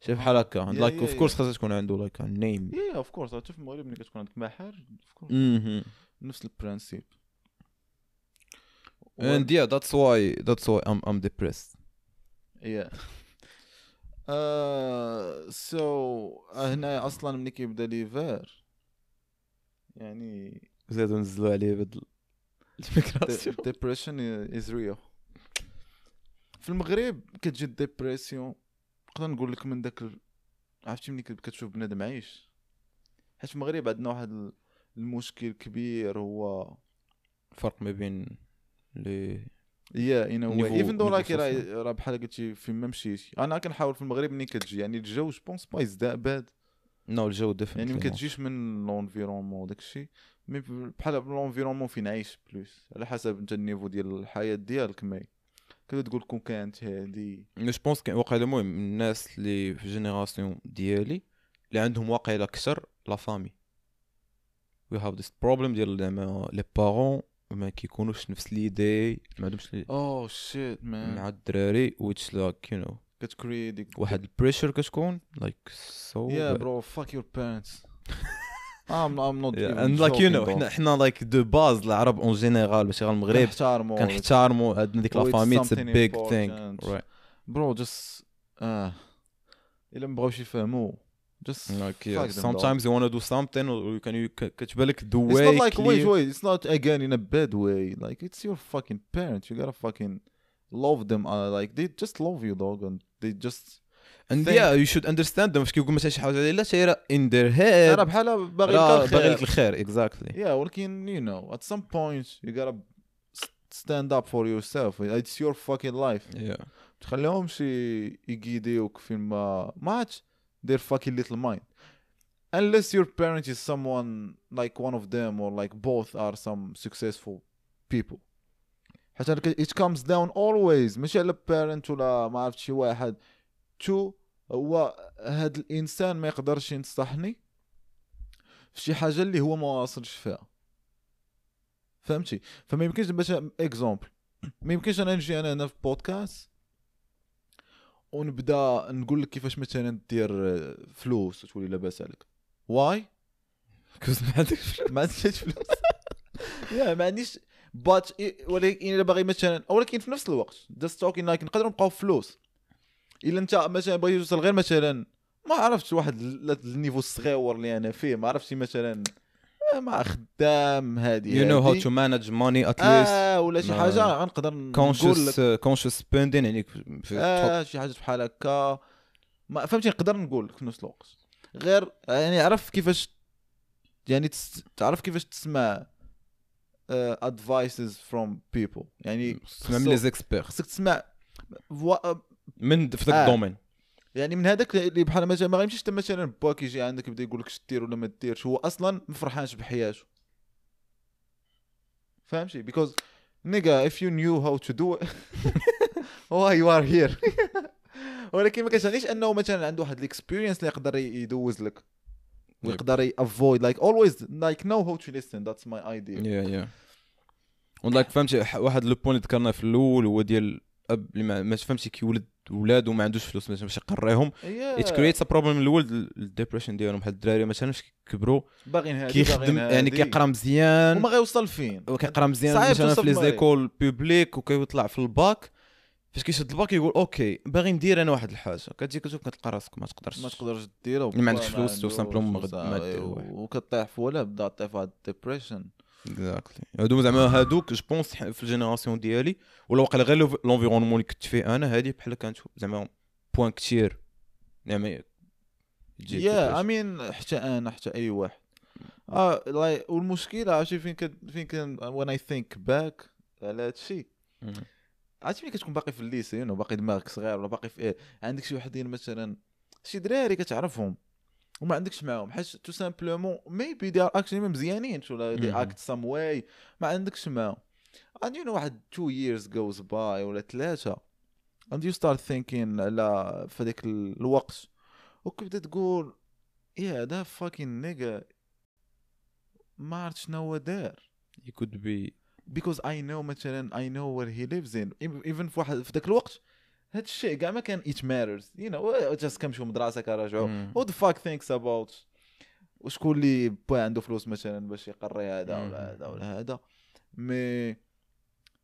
شي بحال هكا لايك اوف كورس خاصها تكون عنده لايك نيم يا اوف كورس حتى في المغرب ملي كتكون عندك محل نفس البرانسيب and yeah that's why that's why I'm I'm depressed. Yeah. uh, so هنا أصلا ملي كيبدا l'hiver يعني زادوا نزلوا عليه بهاد ال migration depression is real في المغرب كتجي dépression نقدر نقول لك من داك عرفتي ملي كتشوف بنادم عايش؟ حيت في المغرب عندنا واحد المشكل كبير هو الفرق ما بين les يا إن واي ايفن دو لايك راه بحال قلتي فين ما مشيتي. أنا كنحاول في المغرب ملي كتجي. يعني الجو جو بونس با يزدا باد نو الجو ديفنت يعني ما كتجيش من لونفيرونمون داكشي مي بحال لونفيرونمون فين عايش بلوس على حسب أنت النيفو ديال الحياة ديالك مي. كتقول كون كانت هادي جو بونس كاين واقيلا المهم الناس اللي في جينيراسيون ديالي اللي عندهم واقيلا أكثر لا فامي وي هاف ذيس بروبليم ديال زعما لي بارون ما كيكونوش نفس ليدي ما عندهمش اوه شيت مان مع الدراري ويتش لايك يو نو كتكري واحد البريشر كتكون لايك سو يا برو فاك يور بارنتس I'm, I'm not yeah, and like you know حنا حنا لايك دو باز العرب اون جينيرال ماشي غير المغرب كنحتارمو كنحتارمو عندنا ديك لا فامي اتس ا بيج ثينغ برو جست اه الا ما بغاوش يفهموا just like yeah, sometimes you want to do something or you can you كتبان لك the way it's not like wait wait it's not again in a bad way like it's your fucking parents you gotta fucking love them uh, like they just love you dog and they just and think. yeah you should understand them فاش كيقول مثلا شي حاجه لا سايره in their head راه بحال باغي لك الخير باغي لك الخير exactly yeah ولكن you know at some point you gotta stand up for yourself it's your fucking life yeah تخليهمش يقيديوك فين ما ما عادش their fucking little mind unless your parent is someone like one of them or like both are some successful people حتى it comes down always ماشي على parent ولا ما عرفت شي واحد تو هو هاد الإنسان ما يقدرش ينصحني في شي حاجة اللي هو ما واصلش فيها. فهمتي؟ فما يمكنش باش exemple ما يمكنش أنا نجي أنا هنا في بودكاست ونبدا نقول لك كيفاش مثلا دير فلوس وتولي لاباس عليك. Why كوز ما عندكش فلوس. ما عنديش فلوس. يا ما عنديش بات ولكن الا باغي مثلا ولكن في نفس الوقت جاست توكين لايك نقدر نبقاو فلوس. إلا أنت مثلا بغيتي توصل غير مثلا ما عرفتش واحد النيفو الصغيور اللي أنا فيه ما عرفتش مثلا مع خدام هادي يو نو هاو تو مانج ماني ات ليست آه ولا شي حاجة غنقدر نقول لك. كونشس سبيندين يعني آه شي حاجة بحال هكا. ما فهمتي نقدر نقول لك في نفس الوقت. غير يعني عرف كيفاش يعني تس... تعرف كيفاش تسمع advices from people يعني تسمع من لي زيكسبير خصك تسمع من في ذاك آه. ال domaine. يعني من هذاك اللي بحال مثلا ما غيمشيش انت مثلا باك يجي عندك يبدا يقول لك اش دير ولا ما ديرش هو أصلا ما فرحانش بحياته. فهمتي؟ Because nigga if you knew how to do it why you are here. ولكن ما كتعنيش أنه مثلا عنده واحد الاكسبيرينس اللي يقدر يدوز لك. ويقدر افويد لايك اولويز لايك نو هاو تو ليستن ذاتس ماي ايديا يا يا ولايك فهمتي واحد لو بوين اللي ذكرناه في الأول هو ديال اب اللي ما فهمتي كيولد ولادو ما عندوش فلوس باش يقريهم. ات كريتس بروبليم الأول الديبريشن ديالهم بحال الدراري مثلا فاش كيكبروا باغيين هادي كيخدم يعني كيقرا مزيان. وما غيوصل فين وكيقرا مزيان مثلا في لي زيكول بوبليك وكيطلع في الباك. فاش كيشد الباك يقول أوكي باغي ندير أنا واحد الحاجة. كتجي كتشوف كتلقى راسك ما تقدرش ما تقدرش ديرها ما عندكش فلوس، تو سامبلومون ما واحد. وكطيح في ولا بدا طيح في واحد الديبريشن اكزاكتلي هادو زعما هادوك جو بونس في الجينيراسيون ديالي ولا واقيلا غير لونفيرونمون اللي كنت فيه أنا هادي بحال كانت زعما بوان زعما تجي يا. امين حتى أنا حتى أي واحد. آه لاي والمشكلة عرفتي فين كد فين كان وين اي ثينك باك على هادشي. عرفتي ملي كتكون باقي في ال lycée you know، باقي دماغك صغير ولا باقي في إيه عندك شي وحدين مثلا شي دراري كتعرفهم. وما عندكش معاهم. حيت tout simplement maybe they are actually مزيانين ولا they. Act some way ما عندكش معاهم. And you know واحد two years goes by ولا ثلاثة and you start thinking على في هذاك الوقت. وكتبدا تقول يا the fucking nigga ما عرفت شنو هو دار. He could be because I know مثلا I know where he lives in. Even في واحد في ذاك الوقت هاد الشيء كاع ما كان it matters you know just كنمشيو مدرسة كنرجعو the fuck thinks about وشكون اللي با عنده فلوس مثلا باش يقري هذا. ولا هذا ولا هذا. مي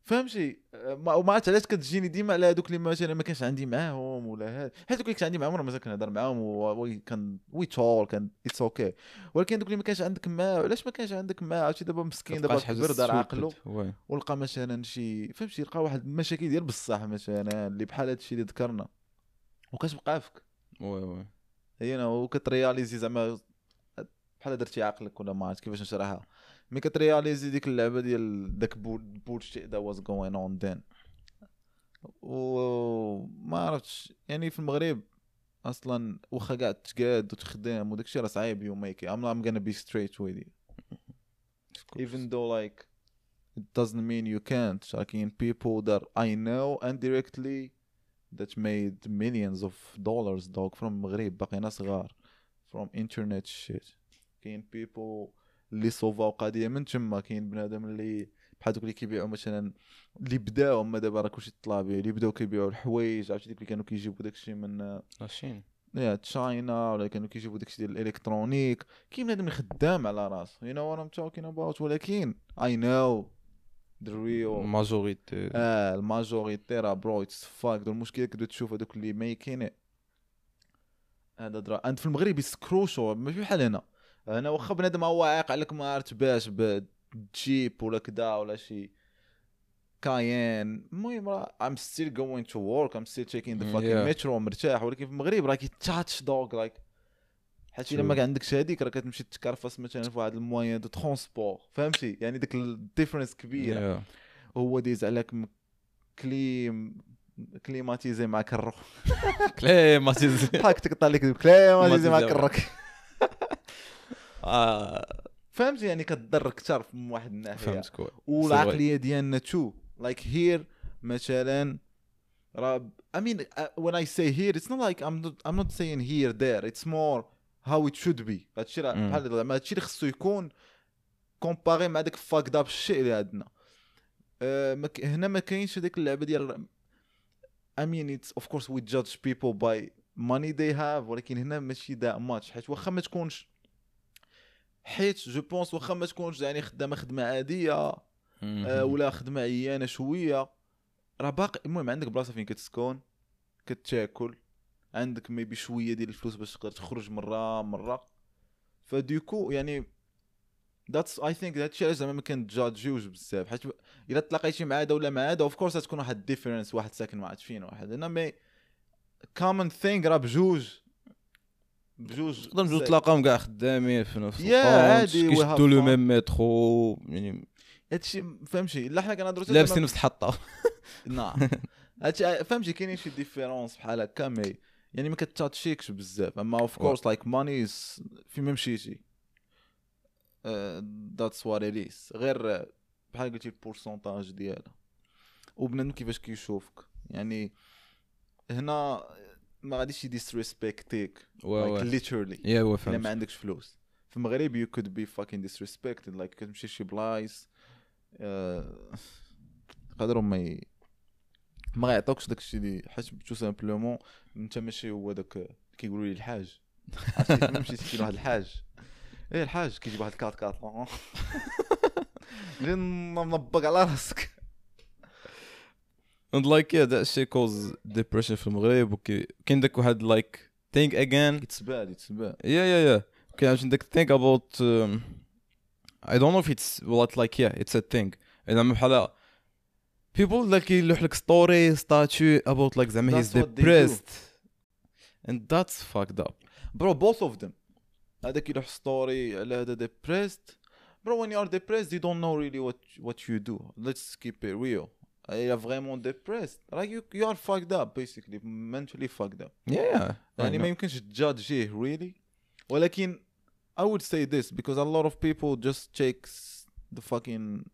فهمتي؟ ما وما عرفت علاش كتجيني ديما على هذوك اللي مثلا ما كانش عندي معاهم ولا هذا حيت دوك اللي كنت عندي معاهم مازال كنهضر معاهم و كان وي تول كان اتس أوكي ولكن دوك اللي ما كانش عندك معاه علاش ما كانش عندك معاه عرفتي دابا مسكين دابا كبر دار. عقله وي. ولقى مثلا شي فهمتي؟ لقى واحد المشاكل ديال بصح مثلا اللي بحال هادشي اللي ذكرنا. وكتبقى فيك oui oui. هي وكترياليزي زعما بحال درتي عقلك ولا ما عرفت كيفاش نشرحها. مي كترياليزي ديك اللعبه ديال داك بولشيت ذا واز جوين اون ذن وما عرفتش يعني في المغرب اصلا واخا كاع تقاد وتخدم وداك الشيء راه صعيب يو ميك I'm, I'm gonna be straight with you even though like it doesn't mean you can't لكن people that I know indirectly that made millions of dollars dog from المغرب باقينا صغار from internet shit كاين people اللي صوفاو قضيه من تما كاين بنادم اللي بحال دوك اللي كيبيعوا مثلا اللي بداو هما دابا راه كلشي طلع به اللي بداو كيبيعوا الحوايج عرفتي ديك اللي كانوا كيجيبوا داكشي من la Chine يا تشاينا ولا كانوا كيجيبوا داكشي ديال الإلكترونيك. كاين بنادم خدام على راسو you know what I'm talking about ولكن I know. the real ماجوريتي آه الماجوريتي راه برو اتس فاك المشكلة كتبدا تشوف هذوك اللي ميكين هذا درا. أنت في المغرب يسكروشو ماشي بحال هنا. هنا واخا بنادم هو عاق عليك ما عرفت باش بجيب ولا كدا ولا شي. كاين. المهم راه I'm still going to work. I'm still taking the Mm, fucking yeah. metro مرتاح. ولكن في المغرب راه كيتاتش دوغ لايك حيت إلا. ما عندكش هذيك راه كتمشي تكرفس مثلا في واحد الموان دو ترونسبور فهمتي؟ يعني ديك الديفرنس كبيرة. هو ديز عليك كليم كليماتيزي مع كرو كليماتيزي بحال تقطع لك كليماتيزي مع كليماتيزي. آه، فهمتي يعني كتضر أكثر من واحد الناحية. فهمتك. والعقلية ديالنا تو لايك هير مثلا راه I mean uh, when I say here it's not like I'm not I'm not saying here there. It's more how it should be. هادشي راه. بحال زعما هادشي اللي خصو يكون comparé مع داك fuck داب الشيء اللي عندنا. آه، هنا ما كاينش هذيك اللعبة ديال I mean it's of course we judge people by money they have ولكن هنا ماشي that much حيت واخا ما تكونش حيت je pense واخا ما تكونش يعني خدامة خدمة عادية آه،. ولا خدمة عيانة شوية. راه باقي المهم عندك بلاصة فين كتسكن كتاكل عندك maybe شوية ديال الفلوس باش تقدر تخرج مرة مرة. فديكو يعني that's I think هادشي علاش زعما ما كنتجادجيوش بزاف. حيت إلا تلاقيتي مع هذا ولا مع هذا of course غتكون واحد difference واحد ساكن ما عرفت فين واحد هنا. mais common thing راه بجوج. بجوج تقدر نجوج بزاف. تلاقاهم كاع خدامين في نفس البونت، عادي، كيشدوا le. même métro يعني هادشي فهمتي لا حنا كنهضروا لابسين نفس الحطة. نعم. هادشي فهمتي كاينين شي différences بحال هكا mais يعني ما كتاتشيكش بزاف. أما of course like money فين ما مشيتي that's what it غير بحال قلتي ال pourcentage ديالها. وبنادم كيفاش كيشوفك. يعني هنا ما غاديش يديسريسبكتيك like literally يا هو الا فهمت. ما عندكش فلوس. في المغرب you could be fucking disrespected like كتمشي شي بلايص آه، يقدروا ما ي... ما غيعطوكش داك الشيء اللي حيت tout simplement انت ماشي هو داك كيقولوا لي الحاج. مشيتي كاين واحد الحاج. إيه الحاج كيجيب واحد ال quatre quatre اللي منبق على راسك. and like yeah that shit cause depression في المغرب وكي كاين داك واحد like think again اتس باد اتس باد yeah yeah yeah كاين عشان داك think about um, I don't know if it's what like yeah it's a thing زعما بحال people like يلوح لك ستوري statue about like زعما he's That's what they do. depressed and that's fucked up برو بوث اوف ذم هذاك يروح ستوري على هذا depressed bro when you are depressed you don't know really what what you do let's keep it real you're vraiment depressed like you, you are fucked up basically mentally fucked up yeah yeah I يعني know. ما يمكنش تجادجيه really ولكن I would say this because a lot of people just takes the fucking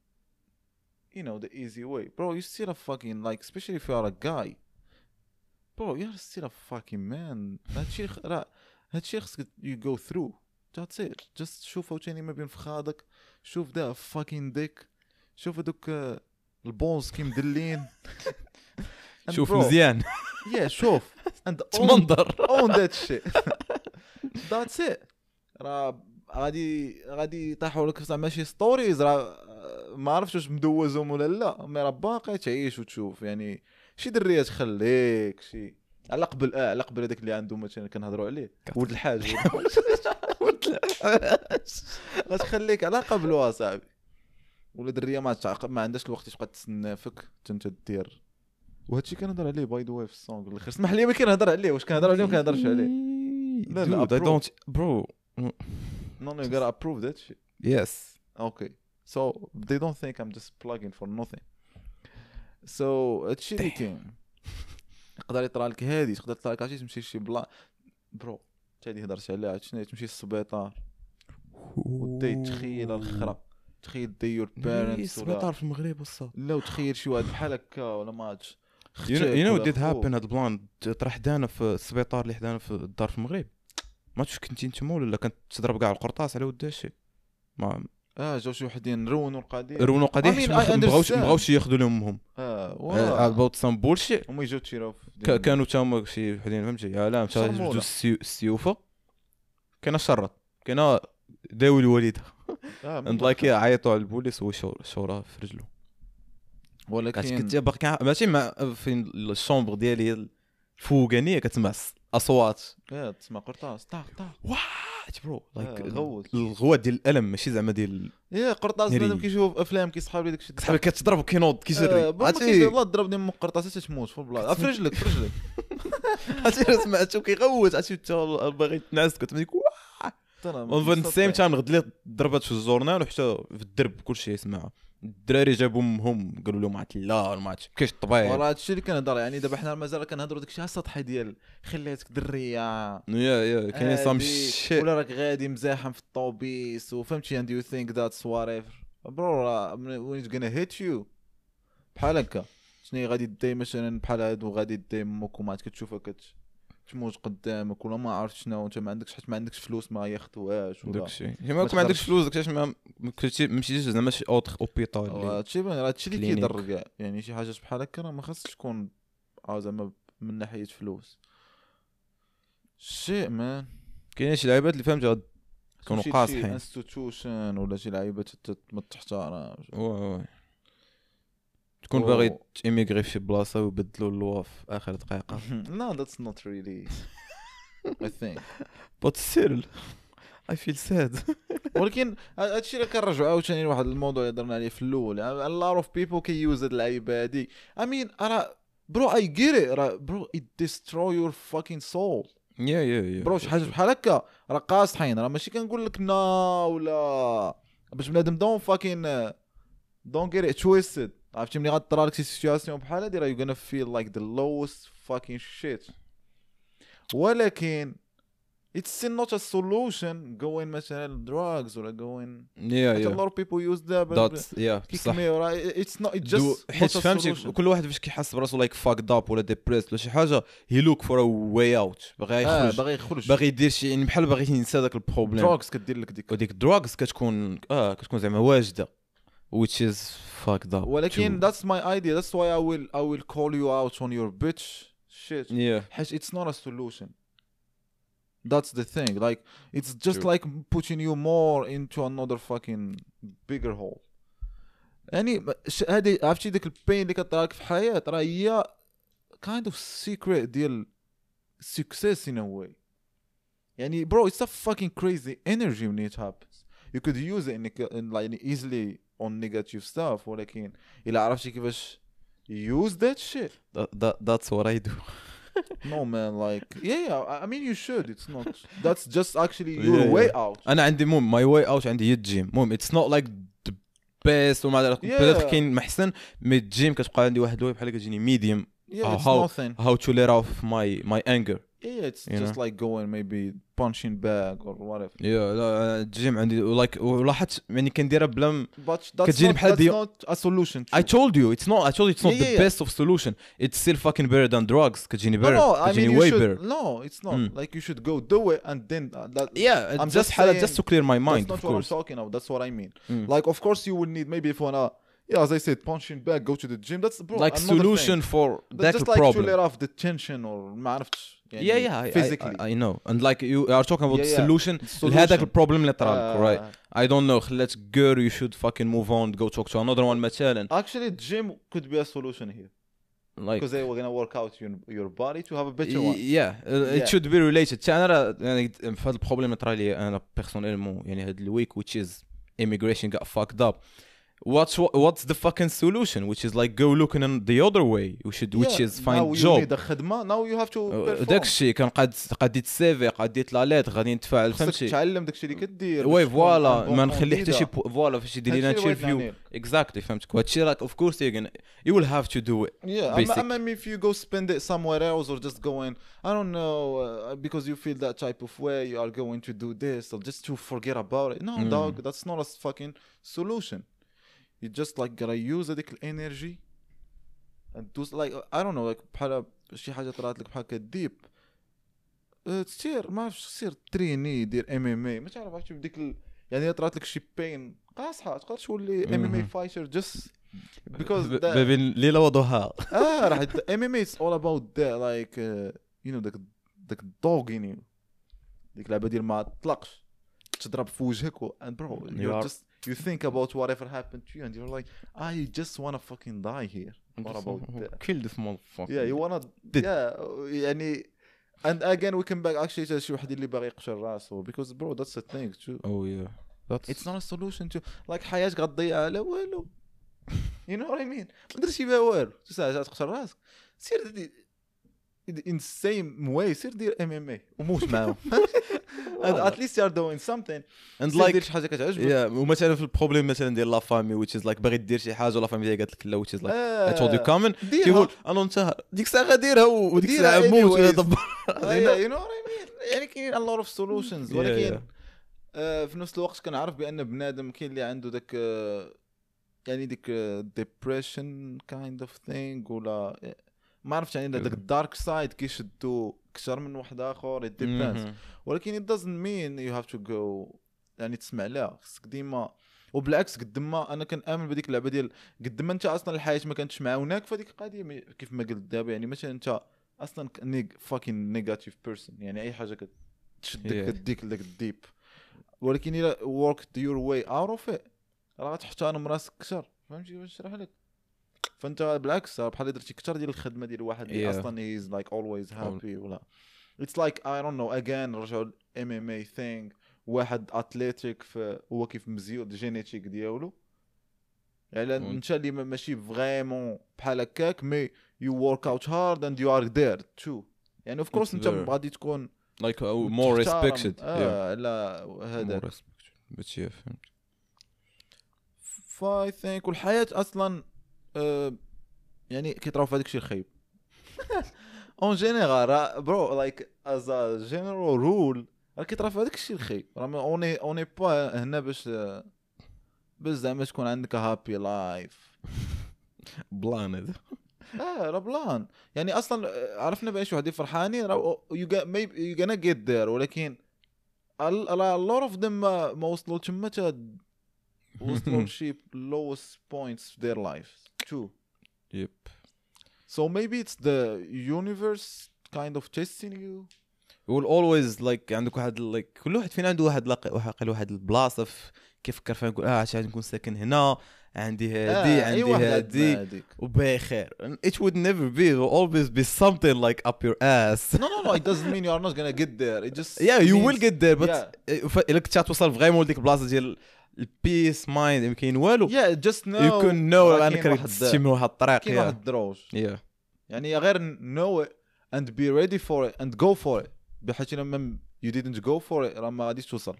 you know the easy way bro you're still a fucking like especially if you are a guy bro you're still a fucking man هادشي خ- راه هادشي خصك you go through that's it just شوف عاوتاني ما بين فخادك شوف دا fucking dick شوف هذوك آه، البونز كي مدلين شوف مزيان. Yeah شوف. تمنظر. own that shit. That's it. راه غادي غادي يطيحوا لك زعما شي stories راه ما عرفتش واش مدوزهم ولا لا. mais راه باقي تعيش وتشوف. يعني شي دريه تخليك شي. على قبل آه على قبل هذاك اللي عنده مثلا كنهضروا عليه. ولد الحاج. غتخليك على قبل صاحبي ولا درية ما تعق... ما عندهاش الوقت تبقى تسنى فيك انت دير وهادشي كنهضر عليه by the way في ال song الآخر اسمح لي ما كنهضر عليه. واش كنهضر عليه ما كنهضرش عليه. لا، لا، don't bro. No, no, you gotta approve that shit. yes. Okay. So they don't think I'm just plugging for nothing. So هادشي اللي كاين. يقدر يطرى لك هادي تقدر يطرى لك عرفتي تمشي لشي بلا bro حتى هادي هضرت عليها شنو؟ تمشي للسبيطار. ودي تخيل الخرا. تخيل دي your parents سبيطار في المغرب وصا لا وتخيل شي واحد بحال هكا ولا know, you know what did happen هاد البلان طرا حدانا في السبيطار اللي حدانا في الدار في المغرب. ما تشوف كنتي نتوما ولا لا كانت تضرب كاع القرطاس على ود هادشي ما آه جاو شي وحدين رونوا القضية رونو قضيه I mean, حيت I ما مبغاوش understand. مبغاوش ياخذوا لهم امهم آه about some bullshit. هما ك- دين- كانوا تا هما شي وحدين فهمتي؟ لا مشى السيو- السيوفة. كاينة الشرط كاينة داوي الوالده آه، لايك عيطوا على البوليس وهو شور- شوراه في رجله. ولكن كنت باقي ماشي مع في ال chambre ديالي الفوقانية كتسمع أصوات. آه تسمع قرطاس. طاق طاق. what bro؟ آه، like الغوات ديال الألم ماشي زعما ديال يا قرطاس ناري. بنادم كيشوف أفلام كيسحاب لي داكشي. صاحبي كتضرب وكينوض آه، كيجري بابا عرفتي؟ والله ضربني من قرطاس حتى تموت في البلاصه آه، في رجلك في رجلك. عرفتي سمعتو كيغوت عرفتي انت باغي تنعس كتمشي on the same time غد لي ضربات في الجورنال وحتى في الدرب كلشي يسمعها الدراري جابوا امهم قالوا لهم عاد لا ما كاش الطبيعي؟ وراه هادشي اللي كنهضر يعني دابا حنا مازال كنهضروا داكشي على السطحي ديال خليتك درية. yeah yeah كاينين some shit ولا راك غادي مزاحم في الطوبيس وفهمتي and you think that's whatever. bro it's gonna hit you بحال هكا. شنو غادي دي مثلا بحال هادو غادي دي أمك وما عاد كتشوفها كت تموت قدامك ولا ما عرفت شنو انت ما عندكش حيت ما عندكش فلوس ما ياخذوهاش ولا. داكشي ما ما كون ما عندكش. فلوس داكشي ما مشيتيش زعما شي autre hôpital هادشي راه هادشي اللي. كيضر كاع. يعني شي حاجات بحال هكا راه ما خاصش تكون آه زعما من ناحية فلوس. شيء man. كاينين شي لعيبات اللي فهمت كانوا قاصحين. institution ولا شي لعيبة تت- ما تحترمش oui oui. تكون باغي تيميغري في بلاصة ويبدلوا اللوا في آخر دقيقة. No that's not really I think. but still I feel sad ولكن هادشي اللي كنرجعو عاوتاني لواحد الموضوع اللي هضرنا عليه في الأول. A lot of people كيوز هاد اللعيبه هادي I mean راه bro I get it. راه bro it destroy your fucking soul. yeah yeah yeah bro شي حاجة بحال هكا راه قاصحين راه ماشي كنقول لك نا ولا باش بنادم don't fucking don't get it twisted. عرفتي ملي غطرى لك شي situation بحال هادي؟ راه you gonna feel like the lowest fucking shit. ولكن it's still not a solution going مثلا drugs ولا going yeah حيت a lot of people use that but yeah صح. كيكميو راه it's not it's though just حيت فهمتي. كل واحد فاش كيحس براسو like fucked up ولا depressed ولا شي حاجة he look for a way out باغي يخرج. باغي يخرج. باغي يدير شي يعني بحال باغي ينسى داك ال problème drugs كدير لك ديك. وديك ال drugs كتكون آه كتكون زعما واجدة. which is fucked up ولكن too. that's my idea that's why I will I will call you out on your bitch shit yeah حيت it's not a solution that's the thing like it's just True. like putting you more into another fucking bigger hole يعني ش- هذه عرفتي ديك البين اللي كطرا لك في الحياه راه هي كايند اوف سيكريت ديال success in a way يعني bro it's a fucking crazy energy when it happens you could use it in, in like easily on negative stuff ولكن الا عرفتي كيفاش use that shit. That, that, that's what I do. No man like yeah yeah I- mean you should. It's not that's just actually your Yeah, way yeah. out أنا عندي المهم ماي واي اوت عندي هي الجيم المهم اتس نوت لايك ذا بيست وما Yeah. بدات كاين محسن مي الجيم كتبقى عندي واحد الواي بحال كتجيني ميديوم yeah it's how- هاو تو ليت اوف ماي ماي انجر yeah it's You just like going maybe punching bag or whatever يا لا الجيم عندي لايك ولاحظت يعني كنديرها بلا م- but that's كتجيني not, بحال that's دي- not a solution I told you it's not I told you it's not Yeah, the yeah, yeah. best of solution it's still fucking better than drugs كتجيني no, better no, I mean كتجيني you way should. better No, it's not. Mm. Like you should go do it and then uh, that. yeah I'm just just حالة saying just to clear my mind that's not of what I'm course talking about. That's what I mean. Mm. Like, of course, you will need maybe if you wanna, yeah, as I said, punching bag, go to the gym. That's bro, like another solution Thing. for That's that just like to problem let off the tension or ما عرفتش يعني yeah yeah I, physically. I, I know and like you are talking about Yeah, the yeah. solution Solution. لهذاك البروبلم اللي طرا لك Uh, right I don't know خلات girl you should fucking move on go talk to another one مثلا Actually, gym could be a solution here like because they were gonna work out your your body to have a better Y- one. yeah, uh, it Yeah. should be related حتى انا راه يعني في هذا البروبليم اللي طرا لي انا بيرسونيلمون يعني هذا الويك which is immigration got fucked up what's what's the fucking solution which is like go looking in the other way which should which Yeah, is now find you job need a خدمة. Now you have to Uh, perform. داك الشيء كان قاد قاد ديت السيفي قاد ديت لا ليتر غادي نتفاعل خصك فهمتي تعلم داك الشيء اللي كدير وي باش تكون فوالا un bon ما نخلي حتى شي candidat. بو- فوالا فاش يدير لنا هادشي اللي بغيت انترفيو نعنيه. اكزاكتلي فهمتك وهادشي راك اوف كورس you will have to do it Yeah, basic. I mean, if you go spend it somewhere else or just going, I don't know, uh, because you feel that type of way, you are going to do this or just to forget about it. No, Mm. dog, that's not a fucking solution. You just like gotta use هذيك ال energy and do like I don't know like بحال شي حاجة طلعت لك بحال كديب أه، تصير ما عرفتش تصير تريني دير MMA ما تعرف عرفتي بديك ال... يعني طلعت لك شي بين قاصحه تقدر تولي MMA. fighter just because ب- that- ما بين ليلة وضحاها آه راح ام ام it's all about that like uh, you know داك داك الدوغ in you. ديك اللعبه ديال ما تطلقش تضرب في وجهك و you're are- just you think about whatever happened to you and you're like I just wanna fucking die here what about that kill this motherfucker yeah you wanna Did- yeah يعني and again we come back actually to شي واحد اللي باغي يقشر راسو because bro that's a thing too oh yeah that's it's not a solution to like حياتك غتضيع على والو you know what I mean ما درتي بها والو تسعة تقشر راسك سير دي in the same way سير دير MMA وموت معاهم. At least you're doing something. And سير دير شي حاجة كتعجبك. Yeah ومثلا في ال problème مثلا ديال la famille which is like باغي دير شي حاجة ولا famille قالت لك لا is like I told you come on. ديرها. تيقول أنا انت ديك الساعة غاديرها وديك الساعة موت anyways. دبر I mean. يعني كاين lot of solutions Yeah, ولكن. آه، في نفس الوقت كنعرف بأن بنادم كاين اللي عنده داك آه، يعني ديك depression kind of thing ولا ما عرفتش يعني داك ال dark side كيشدو أكثر من واحد آخر it depends. Mhm. ولكن it doesn't mean you have to go يعني تسمع لها خصك ديما. وبالعكس قد ما أنا كنامن بديك اللعبة ديال قد ما أنت أصلا الحياة ما كانتش معاوناك فهذيك القضية كيف ما قلت دابا يعني مثلا أنت أصلا neg fucking negative person يعني أي حاجة كتشدك. كديك لذاك ال dep ولكن الا your way out of it راه غتحترم راسك أكثر. فهمتي باش نشرح لك. فانت بالعكس بحال درتي أكثر ديال الخدمة ديال واحد اللي Yeah. أصلا he's like always happy ولا. it's like I don't know again نرجعوا ال MMA thing واحد athlétique هو كيف مزيود génétique ديالو. يعني. انت اللي ما- ماشي vraiment بحال هكاك mais you work out hard and you are there too يعني اوف كورس انت. غادي تكون respected. yeah. آه لا respected. But yeah فهمت. فاي ثينك والحياة أصلا آه يعني كيطراو في هذاك الشيء الخايب اون جينيرال برو لايك از ا جينيرال رول راه كيطرا في هذاك الشيء الخايب راه اوني اوني با هنا باش باش زعما تكون عندك هابي لايف بلان هذا. آه راه بلان. يعني أصلا آه، عرفنا بان شي وحدين فرحانين راه يو يو gonna get there ولكن راه لور اوف ذم ما وصلوا تما تا وصلوا لشي lowest points في their lives. too yep so maybe it's the universe kind of testing you will always like عندك واحد like كل واحد فينا عنده واحد لق... واحد واحد البلاصه في كيفكر فيها يقول اه عشان نكون ساكن هنا عندي آه، هادي اي عندي واحد هادي عندنا هذيك وبخير it would never be it will always be something like up your ass no no no it doesn't mean you are not gonna get there it just yeah you will means- get there but Yeah. ف- الا كنت توصل فريمون لديك البلاصه ديال البيس مايند ما كاين والو just know you can know راه انك تمشي من واحد الطريق كاين. واحد الدروج yeah يعني غير know it and be ready for it and go for it بحيث لما you didn't go for it راه ما غاديش توصل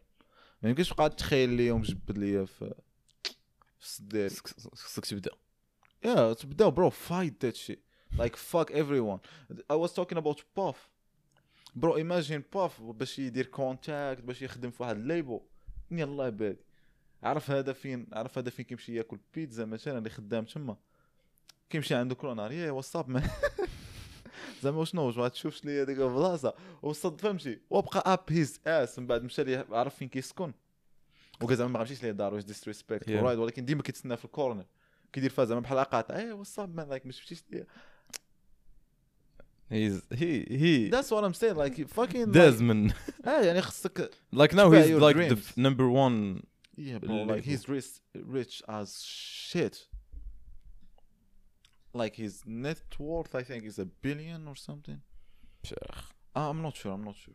ما يمكنش تبقى تخيل لي يوم جبد لي في في خصك تبدأ Yeah, تبداو bro fight that shit. Like fuck everyone. I was talking about Puff. Bro imagine Puff باش يدير contact باش يخدم في واحد ال label. يلا بادي. عرف هذا فين عرف هذا فين كيمشي ياكل بيتزا مثلا اللي خدام تما. كيمشي عنده كل نهار yeah what's up man. زعما وشنو واش ما تشوفش لي هذيك البلاصة. وصد فهمتي. وبقى up his ass من بعد مشى ليه عرف فين كيسكن. وقال زعما ما غنمشيش ليه دار واش disrespect Yeah. ولكن ديما كيتسنى في ال corner كيدير فيها زعما بحال قاطع. إيه what's up man like ما شفتيش ليا. He's he he That's what I'm saying like fucking Desmond. آه يعني خصك like now he's like the number one yeah bro like Label. he's rich rich as shit like his net worth I think is a billion or something شيخ Uh, I'm not sure I'm not sure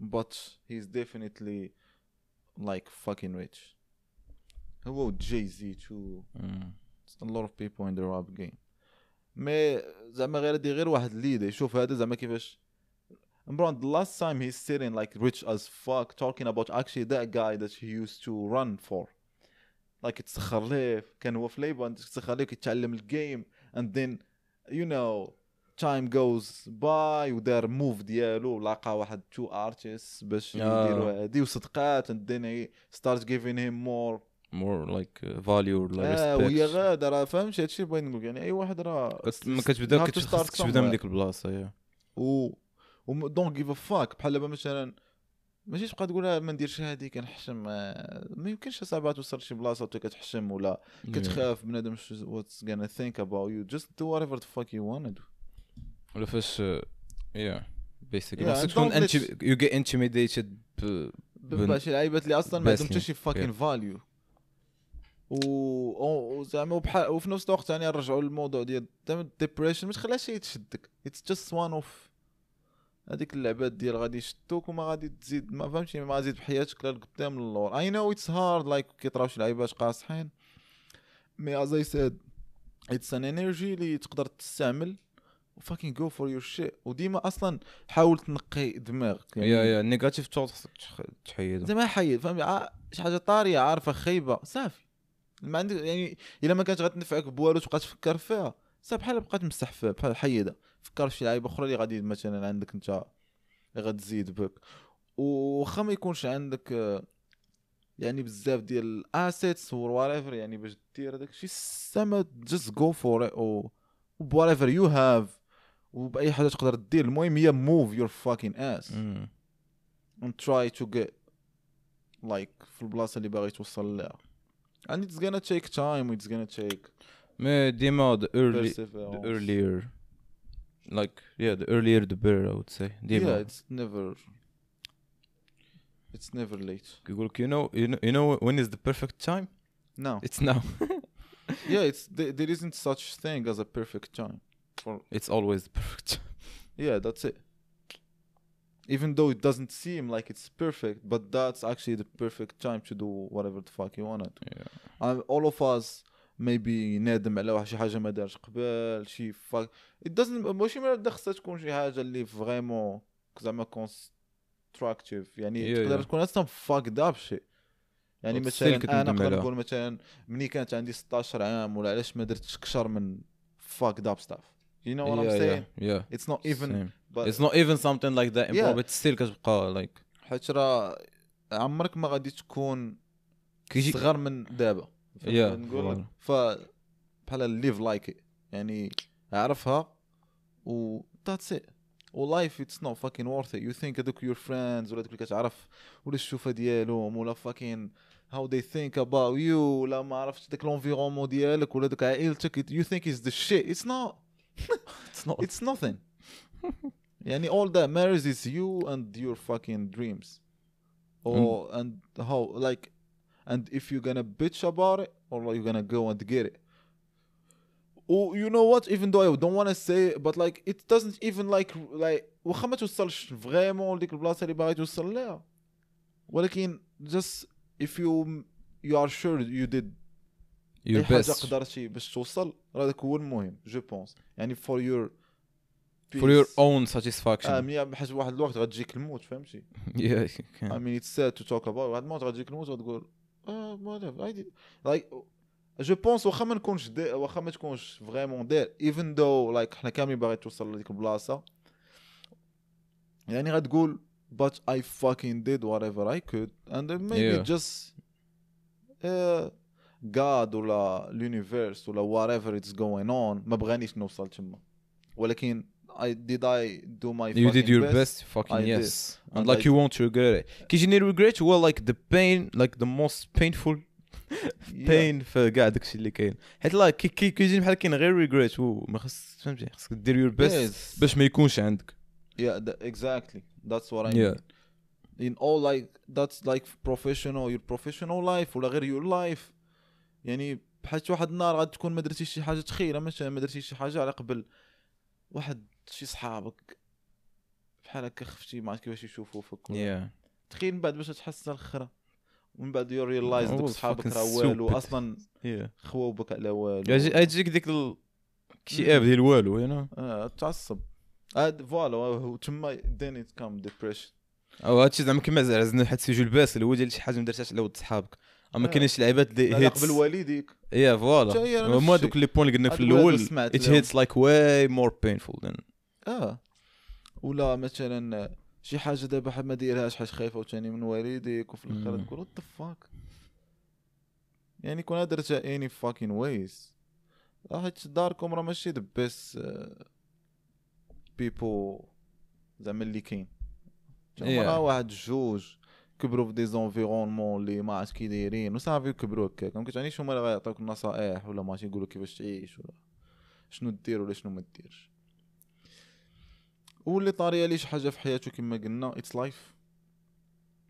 but he's definitely like fucking rich هو Jay-Z too Mm. a lot of people in the rap game مي زعما غير دي غير واحد ليدا يشوف هذا زعما كيفاش Bro, the last time he's sitting like rich as fuck talking about actually that guy that he used to run for. Like يتسخر ليه كان هو في ليبا يتسخر ليه كيتعلم ال game and then you know time goes by ودار move ديالو لقى واحد two artists باش آه. يديروا هادي وصدقات and then he starts giving him more more like uh, value or like آه وهي غاده راه فهمتي هادشي بغيت نقول يعني اي واحد راه ما كتبدا have to كت- start خصك تبدا من. ديك البلاصه yeah و don't give a fuck بحال دابا مثلا ماشي تبقى تقول آه، ما نديرش هادي كنحشم آه، ما يمكنش صعيبه توصل لشي بلاصة وانت كتحشم ولا كتخاف بنادم what's gonna think about you just do whatever the fuck you want ولا فاش yeah basically Yeah, خصك and تكون you get intimidated بيبقى شي لعيبات اللي أصلا ما عندهم حتى شي fucking value و وزعما وبحال وفي نفس الوقت يعني نرجعوا للموضوع ديال ال depression ما تخليهاش يتشدك it's just one of هذيك اللعبات ديال غادي يشدوك وما غادي تزيد ما فهمتي ما غادي تزيد بحياتك لا لقدام للور I know it's hard like كيطراو شي لعيبات قاصحين. mais as I said it's an energy اللي تقدر تستعمل و fucking go for your shit وديما أصلا حاول تنقي دماغك yeah yeah ال negative thought خصك تخ- تحيدو زي ما حيد فهمت؟ ع- شي حاجة طارية عارفة خايبة صافي. ما عندك يعني إلا ما كانت غتنفعك بوالو تبقى تفكر فيها. صافي بحال بقى تمسح فيها بحال حيدها فكر في شي لعيبه أخرى اللي غادي مثلا عندك أنت اللي غتزيد بك. وخا ما يكونش عندك آه، يعني بزاف ديال ال assets what يعني باش دير هذاك الشيء. سما just go for أو whatever you have وبأي حاجة تقدر دير المهم هي move your fucking ass and try to get like في البلاصة اللي باغي توصل لها. And it's gonna take time. It's gonna take مي ديما the early the perseverance earlier. like yeah the earlier the better I would say yeah ديما it's never it's never late يقولك you know you know you know when is the perfect time no it's now yeah it's there, there isn't such thing as a perfect time for it's always the perfect time yeah that's it even though it doesn't seem like it's perfect but that's actually the perfect time to do whatever the fuck you want to do yeah. um, all of us maybe نادم على واحد شي حاجة ما دارش قبل شي fuck it doesn't ماشي مرات خصها تكون شي حاجة اللي vraiment زعما constructive يعني Yeah, تقدر yeah. تكون أصلا fucked up شي يعني مثلا أنا نقدر. نقول مثلا ملي كانت عندي 16 عام ولا علاش ما درتش أكثر من fucked up stuff you know what I'm yeah, saying yeah, yeah. it's not even Same. but it's not even something like that Yeah. but still كتبقى like حيت راه عمرك ما غادي تكون كيجي صغر من دابا نقول لك؟ voilà. ف بحال life like يعني أعرفها. و that's it. و life it's not fucking worth you think هذوك your friends ولا دوك اللي كتعرف ولا الشوفة ديالهم ولا fucking how they think about you ولا ما عرفتش داك l'environnement ديالك ولا داك عائلتك. You think is the shit. It's not. It's not. It's nothing. يعني all that matters is you and your fucking dreams. Or and how like and if you're gonna bitch about it or like you're gonna go and get it Oh, you know what even though I don't want to say it but like it doesn't even like like واخا ما توصلش فريمون لديك البلاصه اللي باغي توصل لها ولكن just if you you are sure you did your اي حاجه best قدرتي باش توصل راه هذاك هو المهم جو بونس يعني for your for your peace. own اه satisfaction مي بحال واحد الوقت غتجيك الموت فهمتي yeah I mean it's sad to talk about واحد الموت غتجيك الموت وتقول آه like je pense واخا ما نكونش واخا ما تكونش vraiment داير even though like حنا كاملين باغي توصل لديك البلاصه يعني غتقول but I fucking did whatever I could and then maybe Yeah. just uh, God ولا اليونيفيرس ولا whatever it's going on ما بغانيش نوصل تما ولكن I did I do my you did your best, best fucking I did. yes and And like I- you won't regret it كيجيني regret هو like the pain like the most painful pain في كاع داكشي اللي كاين حيت لا كي كي كيجيني بحال كاين غير regret وما خص فهمتي خصك دير your best Yes. باش ما يكونش عندك Yeah, tha- exactly. That's what I Yeah. mean. In all like that's like professional your professional life ولا غير your life يعني بحال واحد النهار غتكون ما درتيش شي حاجة مثلا ما درتيش شي حاجة على قبل واحد شي صحابك بحال هكا خفتي ما عرفت كيفاش يشوفوا فيك ولا- yeah. تخيل من بعد باش تحس الاخره ومن بعد you realize دوك صحابك راه والو. أصلا yeah. خواو بك على والو. يجيك ديك الاكتئاب ديال والو know. آه تعصب. هاد فوالا تما then it come depression. أو هادشي زعما كما زعزنا حيت سيجو الباس هو ديال شي حاجة ما درتهاش على ود صحابك. أما آه. كاينين شي لعيبات اللي hits قبل والديك. يا فوالا. هما. دوك لي بوين اللي قلنا في الأول it لهم. hits like way more painful than آه. ولا مثلا شي حاجة دابا ما ديرهاش حاجة خايفة وثاني من والديك وفي الآخر. تقول وات فاك يعني كون درتها اني فاكين ويز حيت داركم راه ماشي the best people زعما اللي كاين. راه واحد جوج كبروا في des environnements اللي ما عرفت كي دايرين وصافي كبروا هكاك. ما كتعنيش هما اللي غيعطيوك النصائح ولا ما يقولوا كيفاش تعيش ولا شنو دير ولا شنو ما ديرش. واللي طاريه ليه شي حاجة في حياته كما قلنا it's life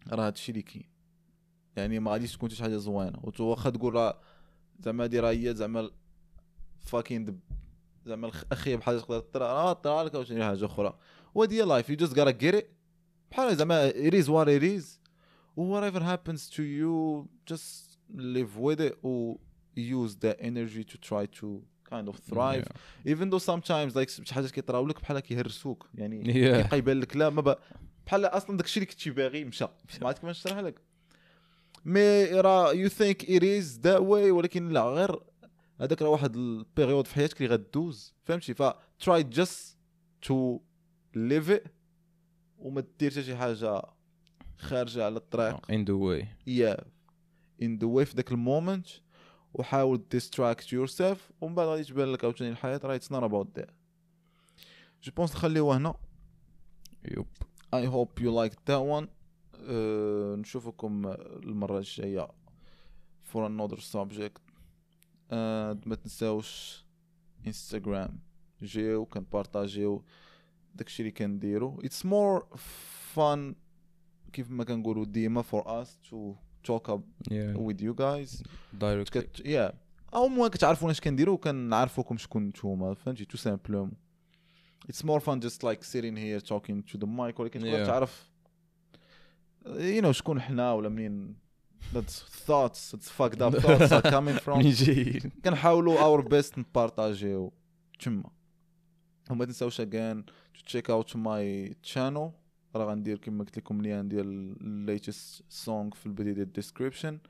راه هادشي اللي كاين. يعني ما غاديش تكون شي حاجة زوينة. واخا تقول راه زعما هادي راه هي زعما fucking زعما أخي بحال تقدر طرا راه طرا لك وشي حاجة أخرى. وهادي هي life you just get it. بحال زعما what it is. Whatever happens to you just live with it. or use that energy to try to kind of thrive. Even though sometimes like شي حاجات كيطراو لك بحال كيهرسوك يعني Yeah. كيبقى يبان لك لا ما. بحال أصلا داكشي اللي كنتي باغي مشى. ما عرفت كيفاش نشرح لك. mais راه you think it is that way ولكن لا غير هذاك راه واحد ال period في حياتك اللي غدوز. فهمتي؟ ف try just to live it وما دير حتى شي حاجة خارجة على الطريق. In the way. Yeah. In the way في ذاك ال moment. وحاول distract yourself ومن بعد غادي تبان لك عاوتاني الحياة راه it's not about that. je pense نخليوه هنا. Yup hope you liked that one. أه نشوفكم الجاية for another subject. أه ما تنساوش انستغرام جيو كنبارطاجيو داكشي اللي كنديرو it's more fun كيف ما كنقولوا ديما for us to talk up yeah with you guys direct كت يا او مو كتعرفونا اش كنديرو وكنعرفوكم شكون نتوما فهمتي تو سامبلوم It's more fun just like sitting here talking to the mic ولكن تقدر Yeah. تعرف you know شكون حنا ولا منين that's thoughts it's fucked up thoughts are coming from منين جايين كنحاولوا اور بيست نبارطاجيو تما وما تنساوش again to check out my channel راه غندير كما قلت لكم ليان ديال latest song في البداية ديال description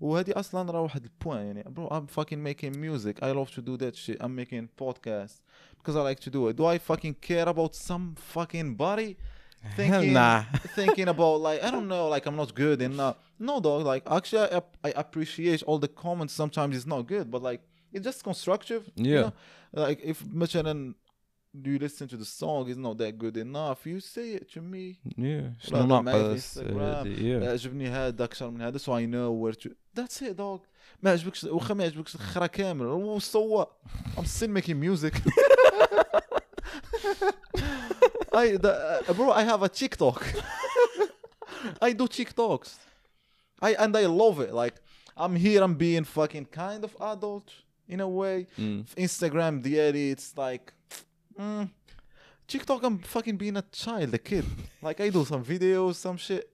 وهذه اصلا راه واحد البوان يعني bro I'm fucking making music I love to do that shit I'm making podcasts because I like to do it do I fucking care about some fucking body thinking nah thinking about like I don't know like I'm not good in uh, no dog like actually I, I appreciate all the comments sometimes it's not good but like it's just constructive you Yeah. know? like if مثلا you listen to the song is not that good enough you say it to me yeah شنو هذا معايا في ناقص Instagram. yeah عجبني هذا اكثر من هذا so I know where to that's it dog ما عجبكش واخا ما عجبكش الخرا كامل وصوا I'm still making music I the, uh, bro I have a TikTok I do TikToks I and I love it like I'm here I'm being fucking kind of adult in a way مم. في انستغرام ديالي it's like mm, TikTok I'm fucking being a child a kid like I do some videos some shit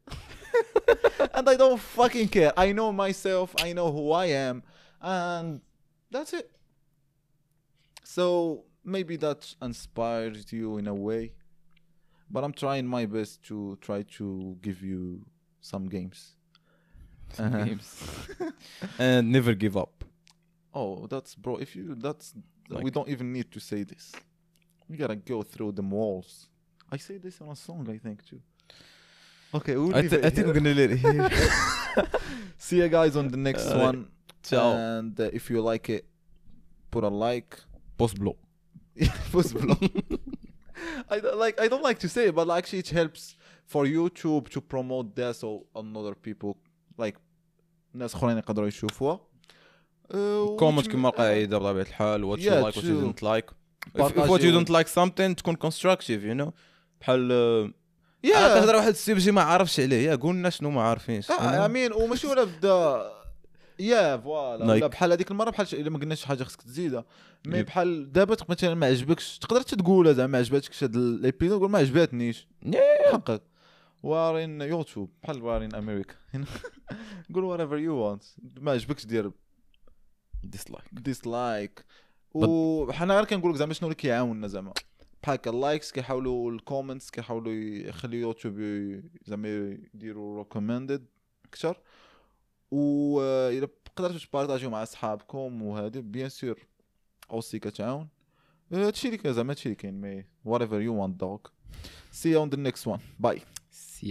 and I don't fucking care I know myself I know who I am and that's it so maybe that inspires you in a way but I'm trying my best to try to give you some games Uh-huh. games. and never give up Oh, that's bro. If you that's we don't even need to say this. We gotta go through them walls. I say this on a song, I think too. Okay, we'll I, leave th- it I think here. we're gonna let it here see you guys on the next Uh, one. ciao. And uh, if you like it, put a like. post blow Post below. I don't like. I don't like to say it, but actually, it helps for YouTube to promote this so another people like ناس اخرين يقدروا يشوفوها. Uh, كومنت which- كما القاعده بطبيعه الحال what you Yeah, like if, what you don't like something تكون constructive you know? بحال Yeah. آه، تهضر واحد السيبجي ما عارفش عليه. يا قولنا شنو ما عارفينش آه? امين وماشي ولا بدا يا فوالا. ولا بحال هذيك المرة بحال إلا ما قلناش شي حاجة خصك تزيدها. مي. بحال دابا مثلا ما عجبكش تقدر تقولها زعما ما عجباتكش هاد الإبيزود قول ما عجباتنيش. حقك. وارين يوتيوب بحال وارين أمريكا قول وات ايفر يو وانت ما عجبكش دير dislike. dislike وحنا غير كنقول لك زعما شنو اللي كيعاوننا زعما. بحال هكا ال likes كيحاولوا ال comments كيحاولوا يخليو يوتيوب زعما يديروا recommended أكثر. و إلا قدرتوا تبارطاجيو مع أصحابكم وهذه bien sûr aussi كتعاون. هادشي اللي زعما هادشي اللي كاين mais whatever you want dog. See you on the next one. Bye.